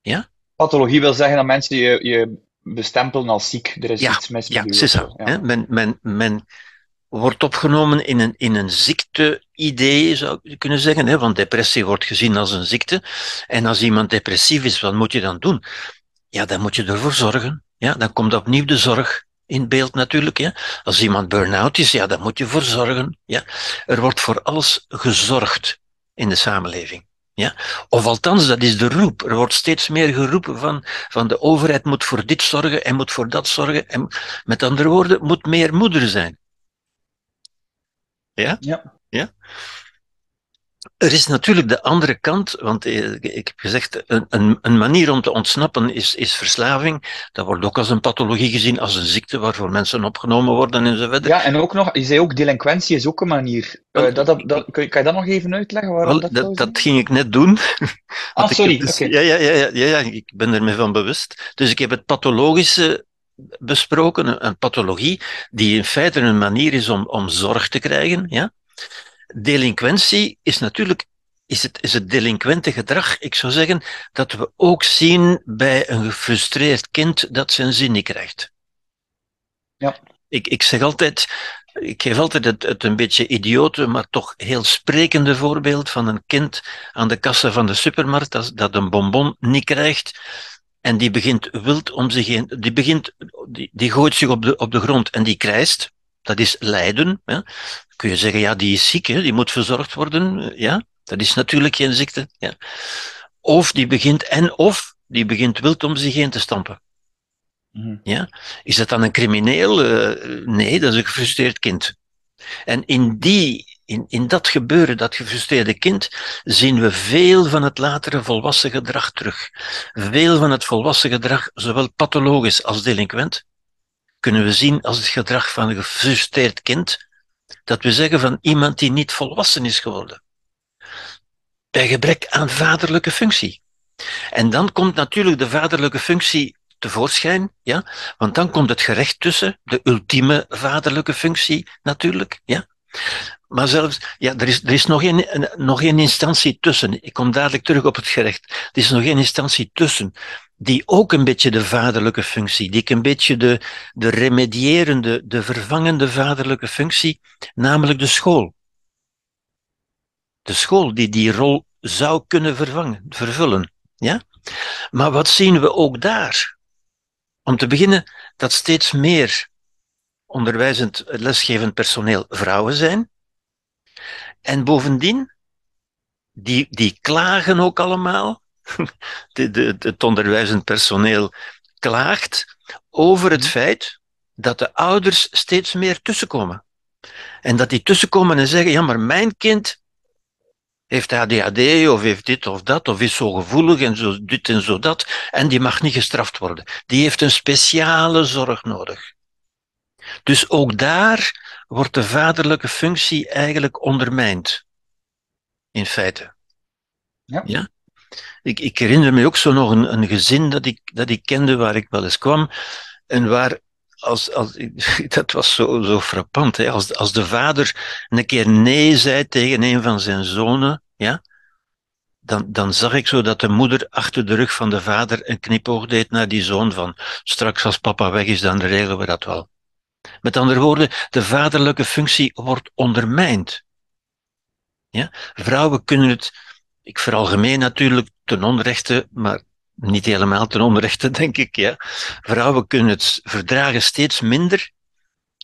Ja? Pathologie wil zeggen dat mensen je, je bestempelen als ziek. Er is ja, iets mis ja, met je. Ja, ja. Men, men, men wordt opgenomen in een, in een ziekte-idee, zou je kunnen zeggen. Hè? Want depressie wordt gezien als een ziekte. En als iemand depressief is, wat moet je dan doen? Ja, dan moet je ervoor zorgen. Ja, dan komt opnieuw de zorg in beeld natuurlijk. Ja. Als iemand burn-out is, ja, dan moet je voor zorgen. Ja. Er wordt voor alles gezorgd in de samenleving. Ja? Of althans, dat is de roep. Er wordt steeds meer geroepen van, van de overheid moet voor dit zorgen en moet voor dat zorgen. En met andere woorden, moet meer moeder zijn. Ja? Ja. ja? Er is natuurlijk de andere kant, want ik heb gezegd, een, een, een, manier om te ontsnappen is, is verslaving. Dat wordt ook als een pathologie gezien, als een ziekte waarvoor mensen opgenomen worden en zo verder. Ja, en ook nog, je zei ook, delinquentie is ook een manier. Uh, dat, dat, je, kan je dat nog even uitleggen? Waarom wel, dat, dat, ging ik net doen. ah, sorry. Dus, okay. ja, ja, ja, ja, ja, ja, ik ben er me van bewust. Dus ik heb het pathologische besproken, een pathologie, die in feite een manier is om, om zorg te krijgen. Ja? Delinquentie is natuurlijk is het, is het delinquente gedrag, ik zou zeggen, dat we ook zien bij een gefrustreerd kind dat zijn zin niet krijgt. Ja. Ik, ik zeg altijd, ik geef altijd het, het een beetje idiote, maar toch heel sprekende voorbeeld van een kind aan de kassa van de supermarkt dat, dat een bonbon niet krijgt en die begint wild om zich heen, die begint, die, die gooit zich op de, op de grond en die krijst. Dat is lijden. Hè. Kun je zeggen, ja, die is ziek, hè, die moet verzorgd worden. Ja, dat is natuurlijk geen ziekte. Ja. Of die begint, en of die begint wild om zich heen te stampen. Mm. Ja? Is dat dan een crimineel? Uh, nee, dat is een gefrustreerd kind. En in die in, in dat gebeuren, dat gefrustreerde kind, zien we veel van het latere volwassen gedrag terug. Veel van het volwassen gedrag, zowel pathologisch als delinquent, kunnen we zien als het gedrag van een gefrustreerd kind Dat we zeggen van iemand die niet volwassen is geworden. Bij gebrek aan vaderlijke functie. En dan komt natuurlijk de vaderlijke functie tevoorschijn, ja, want dan komt het gerecht tussen, de ultieme vaderlijke functie natuurlijk, ja. Maar zelfs, ja, er is, er is nog, één, nog één instantie tussen. Ik kom dadelijk terug op het gerecht. Er is nog één instantie tussen, die ook een beetje de vaderlijke functie, die een beetje de, de remedierende, de vervangende vaderlijke functie, namelijk de school. De school die die rol zou kunnen vervangen, vervullen. Ja? Maar wat zien we ook daar? Om te beginnen, dat steeds meer onderwijzend lesgevend personeel vrouwen zijn. En bovendien, die, die klagen ook allemaal. De, de, het onderwijzend personeel klaagt over het mhm. feit dat de ouders steeds meer tussenkomen. En dat die tussenkomen en zeggen, ja, maar mijn kind heeft ADHD of heeft dit of dat, of is zo gevoelig en zo dit en zo dat, en die mag niet gestraft worden. Die heeft een speciale zorg nodig. Dus ook daar wordt de vaderlijke functie eigenlijk ondermijnd. In feite. Ja. ja? Ik, ik herinner me ook zo nog een, een gezin dat ik, dat ik kende waar ik wel eens kwam en waar als, als, dat was zo, zo frappant. Hè? Als, als de vader een keer nee zei tegen een van zijn zonen, ja, dan, dan zag ik zo dat de moeder achter de rug van de vader een knipoog deed naar die zoon van straks als papa weg is, dan regelen we dat wel. Met andere woorden, de vaderlijke functie wordt ondermijnd. Ja? Vrouwen kunnen het, ik veralgemeen natuurlijk ten onrechte, maar niet helemaal ten onrechte, denk ik. Ja. Vrouwen kunnen het verdragen steeds minder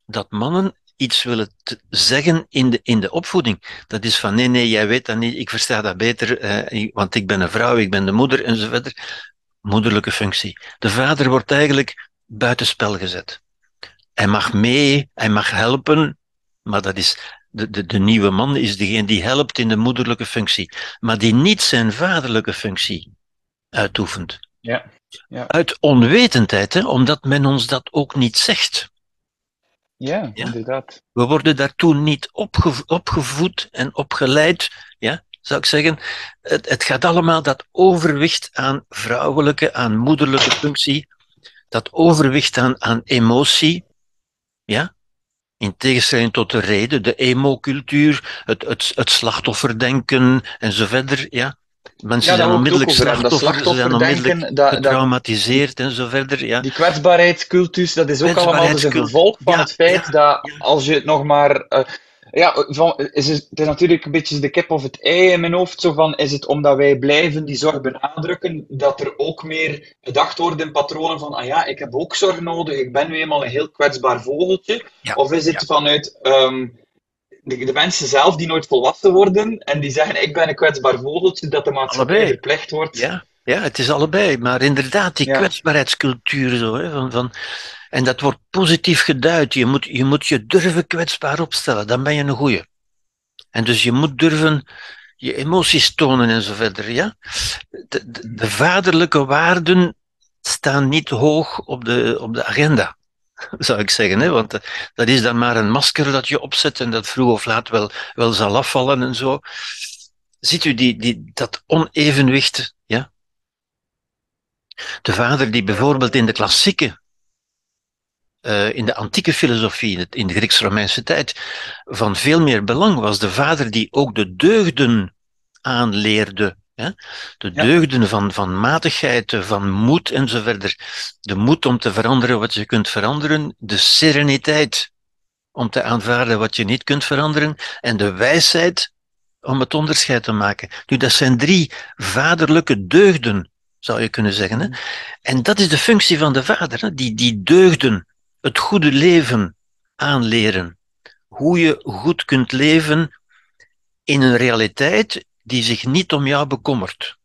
dat mannen iets willen zeggen in de, in de opvoeding. Dat is van nee, nee, jij weet dat niet, ik versta dat beter, eh, want ik ben een vrouw, ik ben de moeder enzovoort. Moederlijke functie. De vader wordt eigenlijk buitenspel gezet. Hij mag mee, hij mag helpen, maar dat is, de, de, de nieuwe man is degene die helpt in de moederlijke functie, maar die niet zijn vaderlijke functie uitoefent. Ja. ja. Uit onwetendheid, hè, omdat men ons dat ook niet zegt. Ja, inderdaad. We worden daartoe niet opgevo opgevoed en opgeleid, ja, zou ik zeggen. Het, het gaat allemaal dat overwicht aan vrouwelijke, aan moederlijke functie, dat overwicht aan, aan emotie, ja, in tegenstelling tot de reden, de emo-cultuur, het, het, het slachtofferdenken en zo verder, ja. Mensen ja, zijn onmiddellijk slachtoffer, ze zijn onmiddellijk dat, getraumatiseerd en zo verder. Ja. Die kwetsbaarheidscultus, dat is ook allemaal dus een gevolg van het feit dat als je het nog maar... Uh, ja, van, is het, het, is natuurlijk een beetje de kip of het ei in mijn hoofd. Zo van, is het omdat wij blijven die zorg benadrukken, dat er ook meer gedacht wordt in patronen van, ah ja, ik heb ook zorg nodig, ik ben nu eenmaal een heel kwetsbaar vogeltje. of is het vanuit... Um, de, de, mensen zelf die nooit volwassen worden en die zeggen ik ben een kwetsbaar vogeltje, dat de maatschappij verplicht wordt. Ja, ja, het is allebei. Maar inderdaad, die kwetsbaarheidscultuur zo, hè, van, van, en dat wordt positief geduid. Je moet, je moet je durven kwetsbaar opstellen, dan ben je een goeie. En dus je moet durven je emoties tonen en zo verder. Ja? De, de, de vaderlijke waarden staan niet hoog op de, op de agenda. zou ik zeggen. Hè? Want eh, dat is dan maar een masker dat je opzet en dat vroeg of laat wel, wel zal afvallen en zo. Ziet u die, die, dat onevenwicht? Ja? De vader die bijvoorbeeld in de klassieke, uh, in de antieke filosofie, in de Grieks-Romeinse tijd, van veel meer belang was. De vader die ook de deugden aanleerde ja? De deugden van, van matigheid, van moed en zo verder. De moed om te veranderen wat je kunt veranderen. De sereniteit om te aanvaarden wat je niet kunt veranderen. En de wijsheid om het onderscheid te maken. Nu, dat zijn drie vaderlijke deugden, zou je kunnen zeggen. Hè? En dat is de functie van de vader, hè? Die, die deugden, het goede leven aanleren. Hoe je goed kunt leven in een realiteit die zich niet om jou bekommert.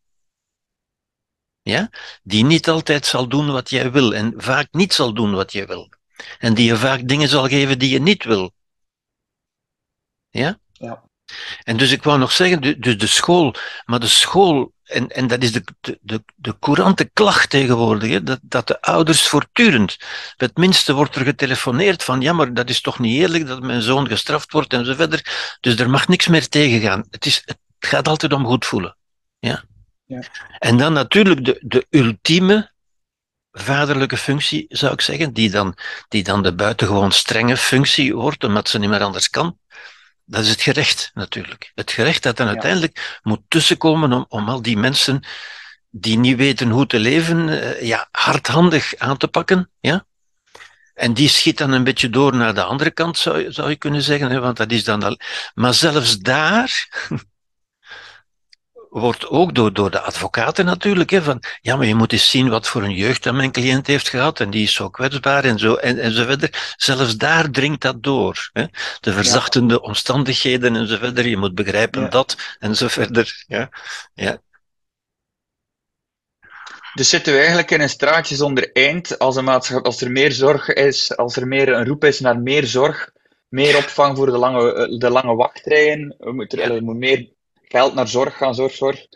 Ja? Die niet altijd zal doen wat jij wil en vaak niet zal doen wat jij wil. En die je vaak dingen zal geven die je niet wil. Ja? Ja. En dus ik wou nog zeggen, dus de school, maar de school en, en dat is de, de, de courante klacht tegenwoordig, hè, dat, dat de ouders voortdurend, het minste wordt er getelefoneerd van, ja, maar dat is toch niet eerlijk dat mijn zoon gestraft wordt en zo verder. Dus er mag niks meer tegengaan. Het, is, het gaat altijd om goed voelen. Ja? Ja. En dan natuurlijk de, de ultieme vaderlijke functie, zou ik zeggen, die dan, die dan de buitengewoon strenge functie wordt, omdat ze niet meer anders kan. Dat is het gerecht natuurlijk. Het gerecht dat dan Ja. uiteindelijk moet tussenkomen om, om al die mensen die niet weten hoe te leven, eh, ja, hardhandig aan te pakken. Ja? En die schiet dan een beetje door naar de andere kant, zou, je- zou je kunnen zeggen. Hè? Want dat is dan al... Maar zelfs daar wordt ook door, door de advocaten natuurlijk, hè, van ja, maar je moet eens zien wat voor een jeugd dat mijn cliënt heeft gehad en die is zo kwetsbaar en zo, en, en zo verder. Zelfs daar dringt dat door. Hè. De verzachtende omstandigheden en zo verder. Je moet begrijpen Ja. dat en zo verder. Ja. Dus zitten we eigenlijk in een straatje zonder eind als, een als er meer zorg is, als er meer een roep is naar meer zorg, meer opvang voor de lange, eh, de lange wachtrijen, we moeten, Ja. er moet meer geld naar zorg gaan, zorg, zorg.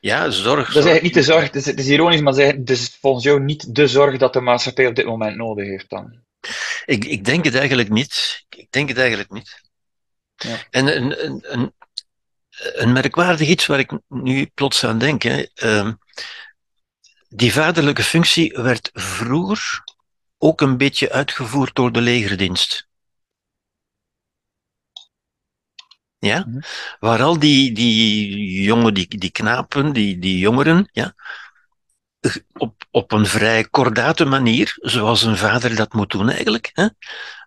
ja, zorg. Dat is eigenlijk niet de zorg, het is, het is ironisch, maar het is- is volgens jou niet de zorg dat de maatschappij op dit moment nodig heeft dan. Ik, ik denk het eigenlijk niet. Ik denk het eigenlijk niet. Ja. En een, een, een, een merkwaardig iets waar ik nu plots aan denk. Hè. ehm, die vaderlijke functie werd vroeger ook een beetje uitgevoerd door de legerdienst. Ja? Mhm. Waar al die, die jongen, die, die knapen, die, die jongeren, ja, op, op een vrij kordate manier, zoals een vader dat moet doen eigenlijk, hè,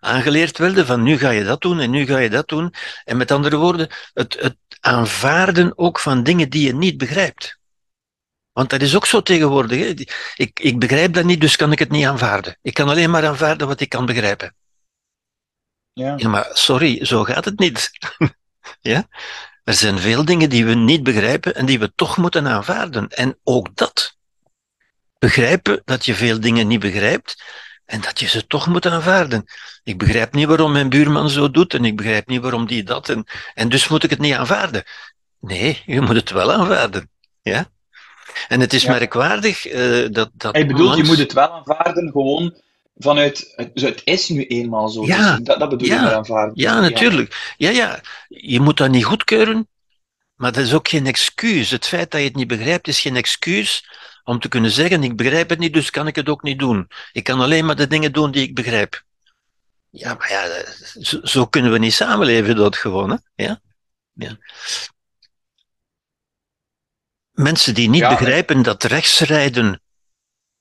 aangeleerd werden van nu ga je dat doen en nu ga je dat doen. En met andere woorden, het, het aanvaarden ook van dingen die je niet begrijpt. Want dat is ook zo tegenwoordig. Hè. Ik, ik begrijp dat niet, dus kan ik het niet aanvaarden. Ik kan alleen maar aanvaarden wat ik kan begrijpen. Ja. Ja, maar sorry, zo gaat het niet. ja? Er zijn veel dingen die we niet begrijpen en die we toch moeten aanvaarden. En ook dat. Begrijpen dat je veel dingen niet begrijpt en dat je ze toch moet aanvaarden. Ik begrijp niet waarom mijn buurman zo doet en ik begrijp niet waarom die dat en, en dus moet ik het niet aanvaarden. Nee, je moet het wel aanvaarden. Ja? En het is Ja. merkwaardig eh, dat, dat. Ik bedoel, je moet het wel aanvaarden, gewoon vanuit, het, dus het is nu eenmaal zo. Ja. Dus dat, dat bedoel Ja. je met aanvaarden. Ja, natuurlijk. Ja, ja. Je moet dat niet goedkeuren, maar dat is ook geen excuus. Het feit dat je het niet begrijpt is geen excuus om te kunnen zeggen: ik begrijp het niet, dus kan ik het ook niet doen. Ik kan alleen maar de dingen doen die ik begrijp. Ja, maar ja, zo, zo kunnen we niet samenleven, dat gewoon. Hè? Ja? Ja. Mensen die niet Ja, begrijpen dat rechtsrijden,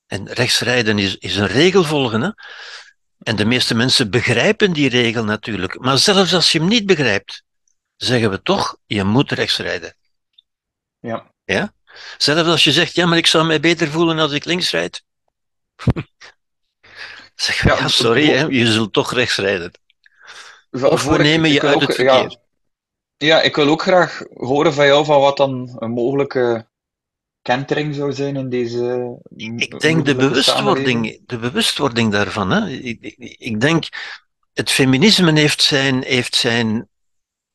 en rechtsrijden is, is een regel volgen, hè? en de meeste mensen begrijpen die regel natuurlijk, maar zelfs als je hem niet begrijpt, zeggen we toch, je moet rechts rijden. Ja. Zelfs als je zegt, ja, maar ik zou mij beter voelen als ik links rijd. zeg we, Ja, ja, sorry, hè, je zult toch rechts rijden. Of we nemen je uit ook- het ja, verkeer. Ja, ik wil ook graag horen van jou van wat dan een mogelijke kentering zou zijn in deze Ik denk de bewustwording, de bewustwording daarvan. Hè. Ik, ik, ik denk, het feminisme heeft zijn, heeft zijn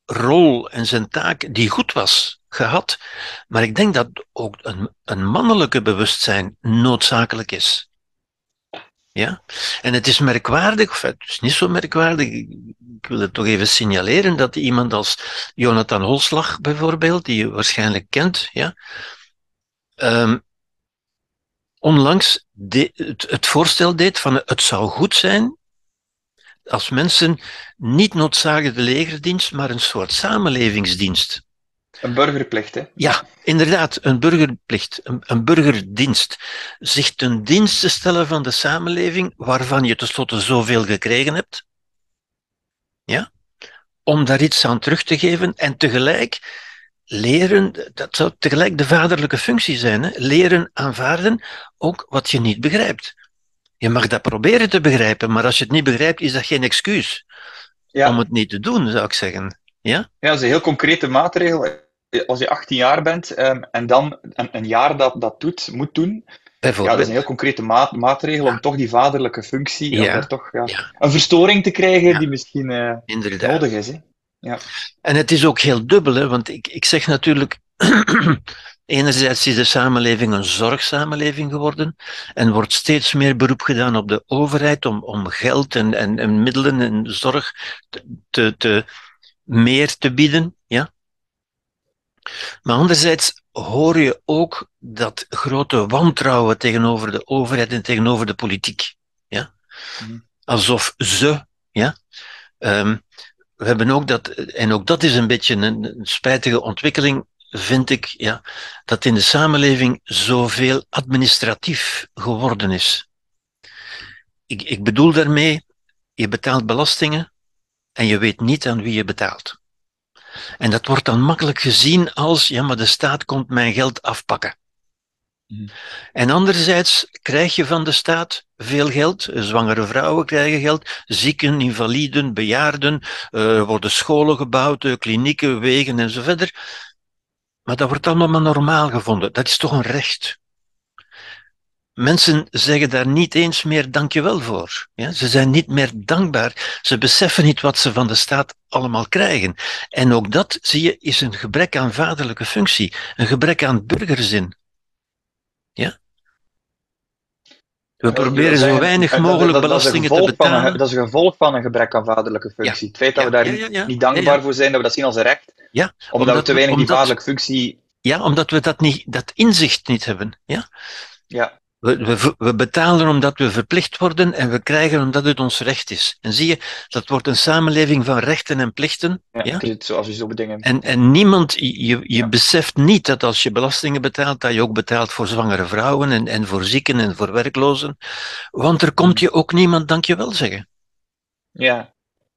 rol en zijn taak, die goed was, gehad. Maar ik denk dat ook een, een mannelijke bewustzijn noodzakelijk is. Ja? En het is merkwaardig, of het is niet zo merkwaardig, ik ik wil het toch even signaleren, dat iemand als Jonathan Holslag bijvoorbeeld, die je waarschijnlijk kent, ja, ehm, onlangs de, het, het voorstel deed van het zou goed zijn als mensen niet noodzakelijk de legerdienst, maar een soort samenlevingsdienst. Een burgerplicht, hè? Ja, inderdaad, een burgerplicht, een, een burgerdienst. Zich ten dienste stellen van de samenleving, waarvan je tenslotte zoveel gekregen hebt. Ja? Om daar iets aan terug te geven en tegelijk leren, dat zou tegelijk de vaderlijke functie zijn, hè? leren aanvaarden ook wat je niet begrijpt. Je mag dat proberen te begrijpen, maar als je het niet begrijpt, is dat geen excuus Ja. om het niet te doen, zou ik zeggen. Ja? Ja, dat is een heel concrete maatregel. Als je 18 jaar bent ehm, en dan een, een jaar dat dat doet, moet doen, ja, dat is een heel concrete maat, maatregel om toch die vaderlijke functie, ja, toch ja, een verstoring te krijgen die misschien eh, nodig is. Hè? En het is ook heel dubbel, hè, want ik, ik zeg natuurlijk, Enerzijds is de samenleving een zorgsamenleving geworden en wordt steeds meer beroep gedaan op de overheid om, om geld en, en, en middelen en zorg te, te, meer te bieden. Ja? Maar anderzijds hoor je ook dat grote wantrouwen tegenover de overheid en tegenover de politiek. Ja? Mhm. Alsof ze, ja, um, we hebben ook dat, en ook dat is een beetje een, spijtige ontwikkeling, vind ik, ja, dat in de samenleving zoveel administratief geworden is. Ik, ik bedoel daarmee, je betaalt belastingen en je weet niet aan wie je betaalt. En dat wordt dan makkelijk gezien als, ja, maar de staat komt mijn geld afpakken. Mhm. En anderzijds krijg je van de staat veel geld. Zwangere vrouwen krijgen geld, zieken, invaliden, bejaarden, er eh, worden scholen gebouwd, eh, klinieken, wegen en zo verder. Maar dat wordt allemaal maar normaal gevonden. Dat is toch een recht. Mensen zeggen daar niet eens meer dankjewel voor. Ja? Ze zijn niet meer dankbaar. Ze beseffen niet wat ze van de staat allemaal krijgen. En ook dat, zie je, is een gebrek aan vaderlijke functie. Een gebrek aan burgerzin. Ja? We proberen zo weinig mogelijk belastingen te betalen. Dat is een gevolg van een gebrek aan vaderlijke functie. Het feit dat we daar niet dankbaar voor zijn, dat we dat zien als een recht, ja, omdat, omdat we te weinig die vaderlijke functie... Ja, omdat we dat, niet, dat inzicht niet hebben. Ja? Ja. We, we, we, betalen omdat we verplicht worden en we krijgen omdat het ons recht is. En zie je, dat wordt een samenleving van rechten en plichten. Ja, ja? Het zoals je zo bedingen. En, en niemand, je, je ja. beseft niet dat als je belastingen betaalt, dat je ook betaalt voor zwangere vrouwen en, en voor zieken en voor werklozen. Want er komt je ook niemand dankjewel zeggen. Ja,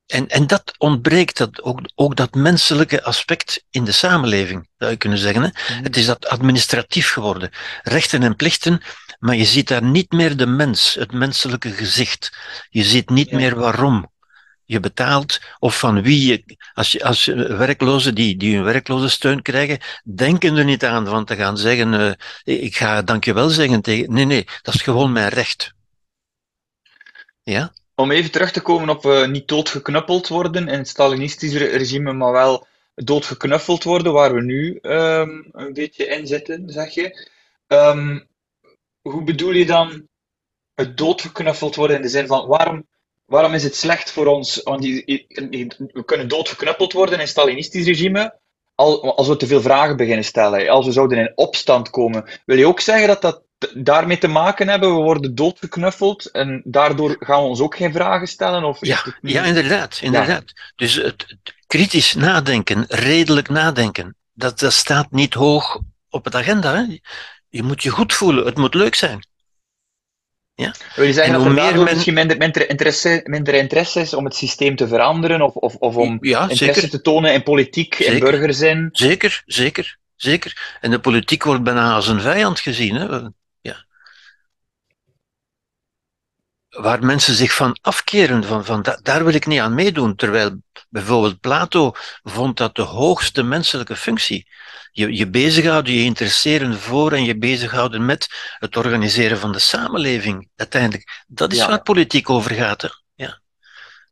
en, en dat ontbreekt, dat, ook, ook dat menselijke aspect in de samenleving, zou je kunnen zeggen. Hè? Mm. Het is dat administratief geworden. Rechten en plichten, maar je ziet daar niet meer de mens, het menselijke gezicht. Je ziet niet ja. meer waarom je betaalt of van wie je, als, je, als werklozen die, die hun werkloze steun krijgen, denken er niet aan van te gaan zeggen, uh, ik ga dankjewel zeggen tegen, nee, nee, dat is gewoon mijn recht. Ja? Om even terug te komen op uh, niet doodgeknuppeld worden in het Stalinistisch regime, maar wel doodgeknuffeld worden, waar we nu um, een beetje in zitten, zeg je. Um, hoe bedoel je dan het doodgeknuffeld worden in de zin van waarom, waarom is het slecht voor ons? Want die, we kunnen doodgeknuppeld worden in Stalinistisch regime als we te veel vragen beginnen stellen. Als we zouden in opstand komen. Wil je ook zeggen dat dat daarmee te maken hebben? We worden doodgeknuffeld en daardoor gaan we ons ook geen vragen stellen? Of ja, ja, inderdaad. inderdaad. Ja. Dus het, het, kritisch nadenken, redelijk nadenken, dat, dat staat niet hoog op het agenda. Hè? Je moet je goed voelen, het moet leuk zijn. Ja? Wil je zeggen en dat er meer men... misschien minder, minder, interesse, minder interesse is om het systeem te veranderen of, of, of om ja, interesse zeker. te tonen in politiek en burgerzin? Zeker, zeker, zeker. En de politiek wordt bijna als een vijand gezien. Hè? Ja. Waar mensen zich van afkeren, van, van da daar wil ik niet aan meedoen. Terwijl bijvoorbeeld Plato vond dat de hoogste menselijke functie je, je bezighouden, je interesseren voor en je bezighouden met het organiseren van de samenleving. Uiteindelijk, dat is ja. waar politiek over gaat. Hè? Ja.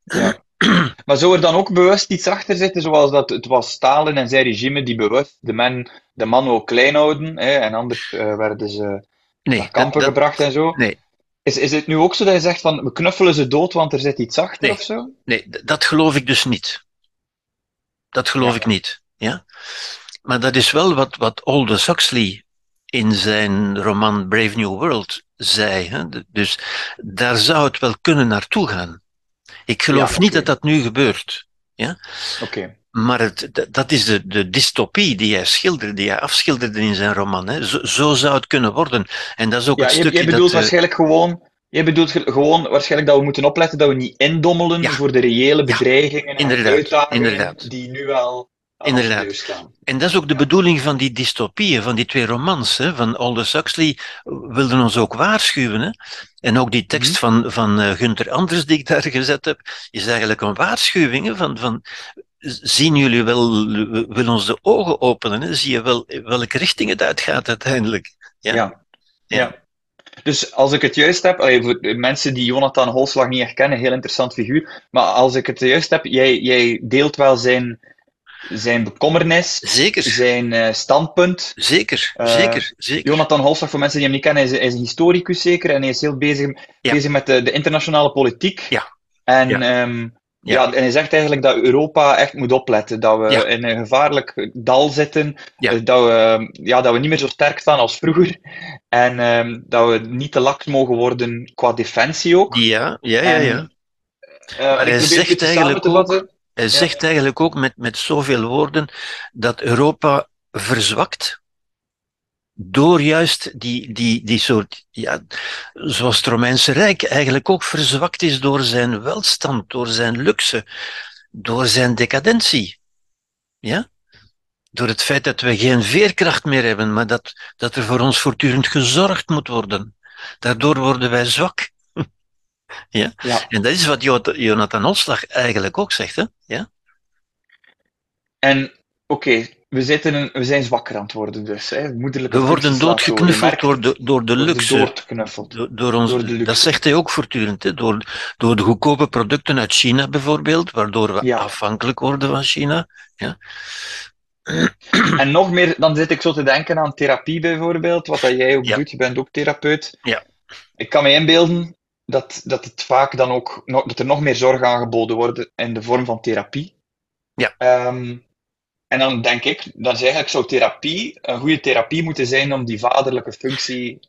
ja. Maar zou er dan ook bewust iets achter zitten, zoals dat het was Stalin en zijn regime die bewust de man, de man wil klein houden, hè, en anders uh, werden ze nee, naar kampen dat, gebracht en zo? Nee. Is, is het nu ook zo dat je zegt van we knuffelen ze dood, want er zit iets achter nee, of zo? Nee, dat geloof ik dus niet. Dat geloof ja. ik niet. Ja? Maar dat is wel wat, wat Aldous Huxley in zijn roman Brave New World zei. Hè? Dus daar zou het wel kunnen naartoe gaan. Ik geloof ja, okay. niet dat dat nu gebeurt. Ja? Okay. Maar het, dat is de, de dystopie die hij schilderde, die hij afschilderde in zijn roman. Hè? Zo, zo zou het kunnen worden. En dat is ook ja, een je, stukje. Je bedoelt dat, waarschijnlijk gewoon. Je bedoelt gewoon waarschijnlijk dat we moeten opletten dat we niet indommelen Ja. voor de reële bedreigingen en inderdaad, uitdagingen inderdaad. die nu wel aan Inderdaad. En dat is ook de bedoeling van die dystopieën, van die twee romans. Hè, van Aldous Huxley wilde ons ook waarschuwen. Hè. En ook die tekst Mhm. van, van uh, Gunther Anders die ik daar gezet heb, is eigenlijk een waarschuwing. Hè, van, van, zien jullie wel, wil ons de ogen openen? Hè? Zie je wel welke richting het uitgaat uiteindelijk? Ja. Ja. Ja. Dus als ik het juist heb, voor de mensen die Jonathan Holslag niet herkennen, heel interessant figuur. Maar als ik het juist heb, jij, jij deelt wel zijn zijn bekommernis, Zeker, zijn eh, standpunt. zeker, Eh, zeker, zeker. Jonathan Holslag, voor mensen die hem niet kennen, hij is, hij is een historicus zeker en hij is heel bezig, Ja. bezig met de, de internationale politiek. Ja. En Ja. ehm, Ja. ja. en hij zegt eigenlijk dat Europa echt moet opletten, dat we Ja. in een gevaarlijk dal zitten, Ja. eh, dat, we, ja, dat we niet meer zo sterk staan als vroeger en ehm, dat we niet te laks mogen worden qua defensie ook. Ja, ja, ja, ja. eh, hij zegt eigenlijk ook-. Hij zegt eigenlijk ook met, met zoveel woorden dat Europa verzwakt door juist die, die, die soort, ja, zoals het Romeinse Rijk eigenlijk ook verzwakt is door zijn welstand, door zijn luxe, door zijn decadentie. Ja? Door het feit dat we geen veerkracht meer hebben, maar dat, dat er voor ons voortdurend gezorgd moet worden. Daardoor worden wij zwak. ja? Ja. En dat is wat Jo- Jonathan Olslag eigenlijk ook zegt. Hè? Ja? En oké, we, zitten een- we zijn zwakker aan het worden dus. Hè. Moederlijke We worden doodgeknuffeld door de, door de luxe. doodgeknuffeld. Door, door ons, door de luxe. dat zegt hij ook voortdurend. Hè? Door, door de goedkope producten uit China bijvoorbeeld, waardoor we Ja. afhankelijk worden van China. En nog meer, dan zit ik zo te denken aan therapie bijvoorbeeld, wat dat jij ook Ja. doet. Je bent ook therapeut. Ja. Ik kan me inbeelden dat, dat het vaak dan ook dat er nog meer zorg aangeboden wordt in de vorm van therapie. Ja. Ehm, en dan denk ik, dan is eigenlijk zou therapie, een goede therapie moeten zijn om die vaderlijke functie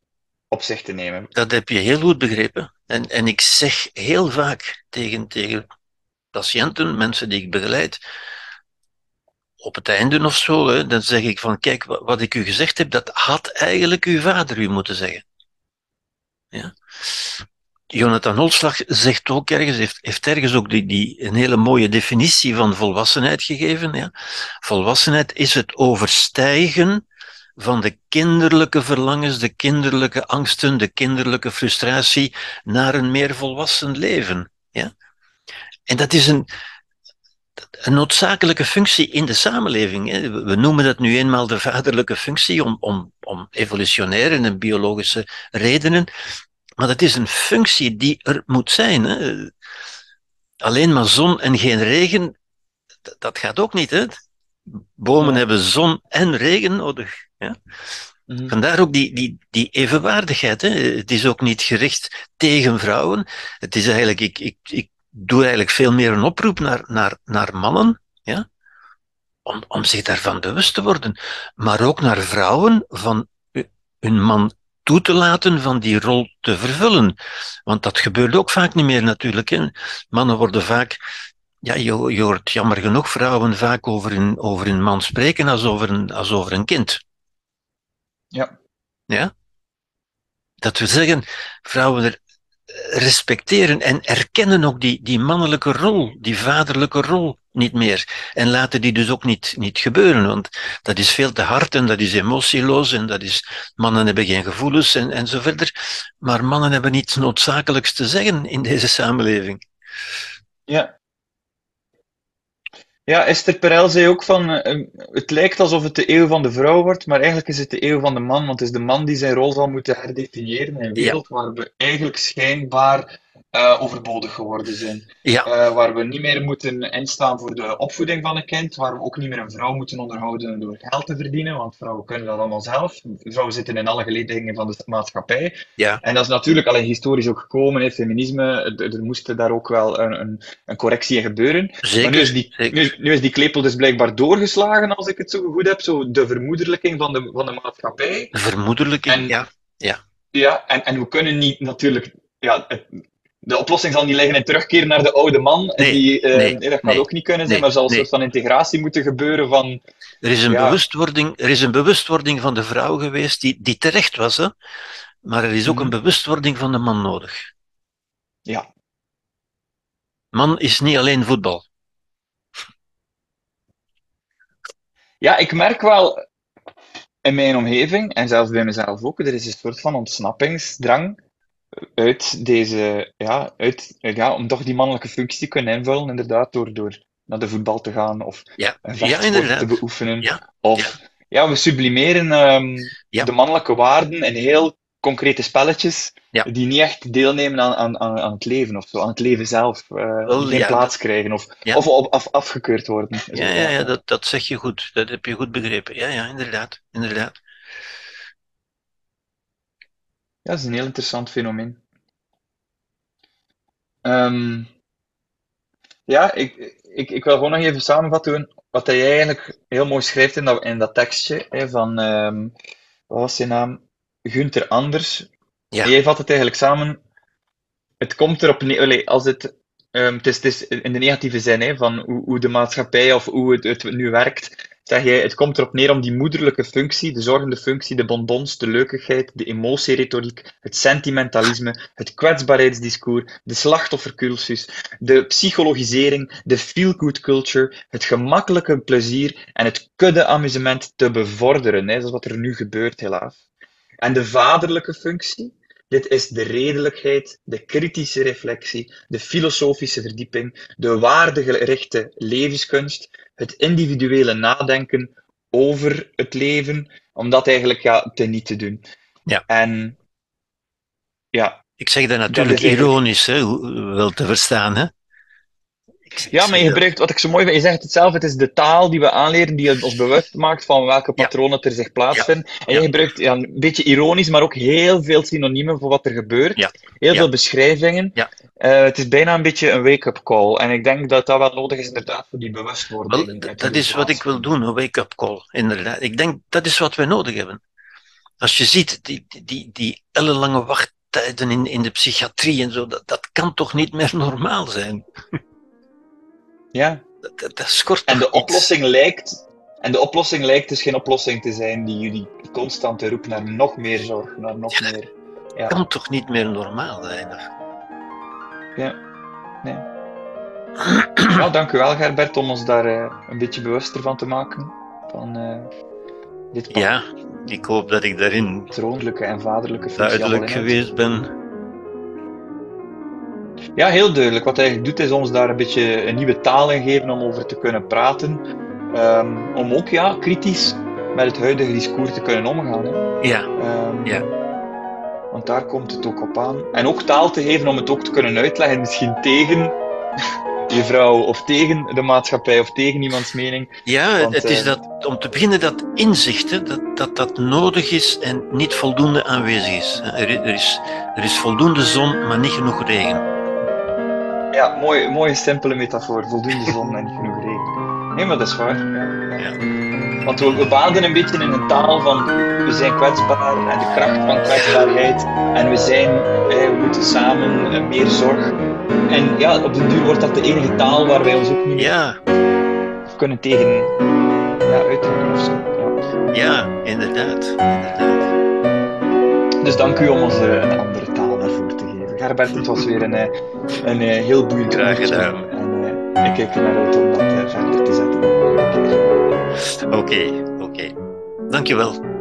op zich te nemen. Dat heb je heel goed begrepen. En, en ik zeg heel vaak tegen, tegen patiënten, mensen die ik begeleid, op het einde of zo, hè, dan zeg ik van, kijk, wat, wat ik u gezegd heb, dat had eigenlijk uw vader u moeten zeggen. Ja? Jonathan Holslag zegt ook ergens, heeft, heeft ergens ook die, die, een hele mooie definitie van volwassenheid gegeven. Ja? Volwassenheid is het overstijgen van de kinderlijke verlangens, de kinderlijke angsten, de kinderlijke frustratie naar een meer volwassen leven. Ja? En dat is een, een noodzakelijke functie in de samenleving. We noemen dat nu eenmaal de vaderlijke functie om, om, om evolutionaire en biologische redenen. Maar dat is een functie die er moet zijn. Hè. Alleen maar zon en geen regen, dat, gaat ook niet. Hè. Bomen Ja. hebben zon en regen nodig. Ja. Mhm. Vandaar ook die, die, die evenwaardigheid. Hè. Het is ook niet gericht tegen vrouwen. Het is eigenlijk, ik, ik, ik doe eigenlijk veel meer een oproep naar, naar, naar mannen, ja? om, om zich daarvan bewust te worden. Maar ook naar vrouwen, van hu- hun man toe te laten van die rol te vervullen. Want dat gebeurt ook vaak niet meer natuurlijk. Hè. Mannen worden vaak, ja, je, je hoort jammer genoeg vrouwen vaak over hun, over hun man spreken als over een, als over een kind. Ja. Ja? Dat we zeggen, vrouwen er respecteren en erkennen ook die, die mannelijke rol, die vaderlijke rol niet meer. En laten die dus ook niet, niet gebeuren, want dat is veel te hard en dat is emotieloos en dat is, mannen hebben geen gevoelens en, en zo verder. Maar mannen hebben niets noodzakelijks te zeggen in deze samenleving. Ja. Ja, Esther Perel zei ook van, eh, het lijkt alsof het de eeuw van de vrouw wordt, maar eigenlijk is het de eeuw van de man, want het is de man die zijn rol zal moeten herdefiniëren in een wereld waar we eigenlijk schijnbaar eh, overbodig geworden zijn. Ja, Eh, waar we niet meer moeten instaan voor de opvoeding van een kind, waar we ook niet meer een vrouw moeten onderhouden door geld te verdienen, want vrouwen kunnen dat allemaal zelf. Vrouwen zitten in alle geledingen van de maatschappij. ja, En dat is natuurlijk alleen historisch ook gekomen, hè, feminisme, er, moest daar ook wel een, een, een correctie in gebeuren. Maar nu zeker. is, die, zeker. nu, nu is die klepel dus blijkbaar doorgeslagen, als ik het zo goed heb, zo de vermoederlijking van de, van de maatschappij. Vermoedelijk, En- ja. Ja, en, en we kunnen niet natuurlijk, ja, het- de oplossing zal niet liggen in terugkeren naar de oude man. Nee, die, eh, nee, nee, dat nee, ook niet kunnen zijn, maar er zal een soort van integratie moeten gebeuren van, Er is een, Ja. bewustwording, er is een bewustwording van de vrouw geweest die, die terecht was, hè? maar er is ook Mhm. een bewustwording van de man nodig. ja, Man is niet alleen voetbal. Ja, ik merk wel in mijn omgeving, en zelfs bij mezelf ook, er is een soort van ontsnappingsdrang uit deze, ja, uit, ja, om toch die mannelijke functie te kunnen invullen, inderdaad, door, door naar de voetbal te gaan of Ja, een vechtsport te beoefenen. Ja, Of, ja, we sublimeren ehm, de mannelijke waarden in heel concrete spelletjes die niet echt deelnemen aan, aan, aan, aan het leven of zo, aan het leven zelf, Wel, die geen plaats krijgen of, of op, af, afgekeurd worden. Ja, ja, ja dat, dat zeg je goed. Dat heb je goed begrepen. Ja, ja, inderdaad. inderdaad. Ja, dat is een heel interessant fenomeen. Ehm, ja, ik, ik, ik wil gewoon nog even samenvatten wat hij eigenlijk heel mooi schrijft in dat, in dat tekstje hè, van, ehm, wat was zijn naam? Gunther Anders. Ja. Jij vat het eigenlijk samen. Het komt erop neer, allee, als het, ehm, het, is, het is in de negatieve zin hè, van hoe, hoe de maatschappij of hoe het, het nu werkt. Zeg jij, het komt erop neer om die moederlijke functie, de zorgende functie, de bonbons, de leukigheid, de emotieretoriek, het sentimentalisme, het kwetsbaarheidsdiscours, de slachtoffercursus, de psychologisering, de feel-good culture, het gemakkelijke plezier en het kudde-amusement te bevorderen. Hè. Dat is wat er nu gebeurt, helaas. En de vaderlijke functie, dit is de redelijkheid, de kritische reflectie, de filosofische verdieping, de waardegerichte levenskunst, het individuele nadenken over het leven, om dat eigenlijk ja, te niet te doen. Ja. En ja, Ik zeg dat natuurlijk eigenlijk- ironisch, hè, wel te verstaan. Hè? Ja, maar je gebruikt, wat ik zo mooi vind, je zegt het zelf, het is de taal die we aanleren die ons bewust maakt van welke patronen er zich plaatsvinden. En je gebruikt ja, een beetje ironisch, maar ook heel veel synoniemen voor wat er gebeurt. Heel veel beschrijvingen. Ja. Eh, het is bijna een beetje een wake-up call. En ik denk dat dat wel nodig is inderdaad voor die bewustwording. Wel, dat is wat ik wil doen, een wake-up call, inderdaad. Ik denk dat is wat we nodig hebben. Als je ziet die, die, die, die ellenlange wachttijden in, in de psychiatrie en zo, dat, dat kan toch niet meer normaal zijn? Ja. Dat, dat, En de iets? oplossing lijkt... En de oplossing lijkt dus geen oplossing te zijn die jullie constante roep naar nog meer zorg, naar nog Ja. meer... Ja. kan toch niet meer normaal zijn? Ja, nee. Nou, dank u wel, Gerbert, om ons daar eh, een beetje bewuster van te maken. Van eh, dit Ja, ik hoop dat ik daarin patroonlijke en vaderlijke duidelijk geweest ben. Ja, heel duidelijk. Wat hij eigenlijk doet, is ons daar een beetje een nieuwe taal in geven om over te kunnen praten. Ehm, om ook ja, kritisch met het huidige discours te kunnen omgaan. Hè. Ja, Ehm, Ja. Want daar komt het ook op aan. En ook taal te geven om het ook te kunnen uitleggen, misschien tegen je vrouw of tegen de maatschappij of tegen iemands mening. ja Want, het is eh, dat, om te beginnen dat inzicht, hè, dat, dat dat nodig is en niet voldoende aanwezig is. Er, er is. er is voldoende zon, maar niet genoeg regen. Ja, mooi, mooie simpele metafoor. Voldoende zon en niet genoeg regen. Nee, maar dat is waar. Ja. Want we, we baden een beetje in een taal van we zijn kwetsbaar en de kracht van kwetsbaarheid. En we zijn, eh, we moeten samen eh, meer zorg. En ja, op den duur wordt dat de enige taal waar wij ons ook niet Ja, kunnen tegen ja, uitdrukken of zo. Ja. inderdaad. inderdaad. Dus dank u om ons eh, andere Gerbert, het was weer een, eh, een eh, heel boeiend Graag gedaan. En eh, ik kijk er naar uit om dat verder te zetten. Oké, oké. Dankjewel.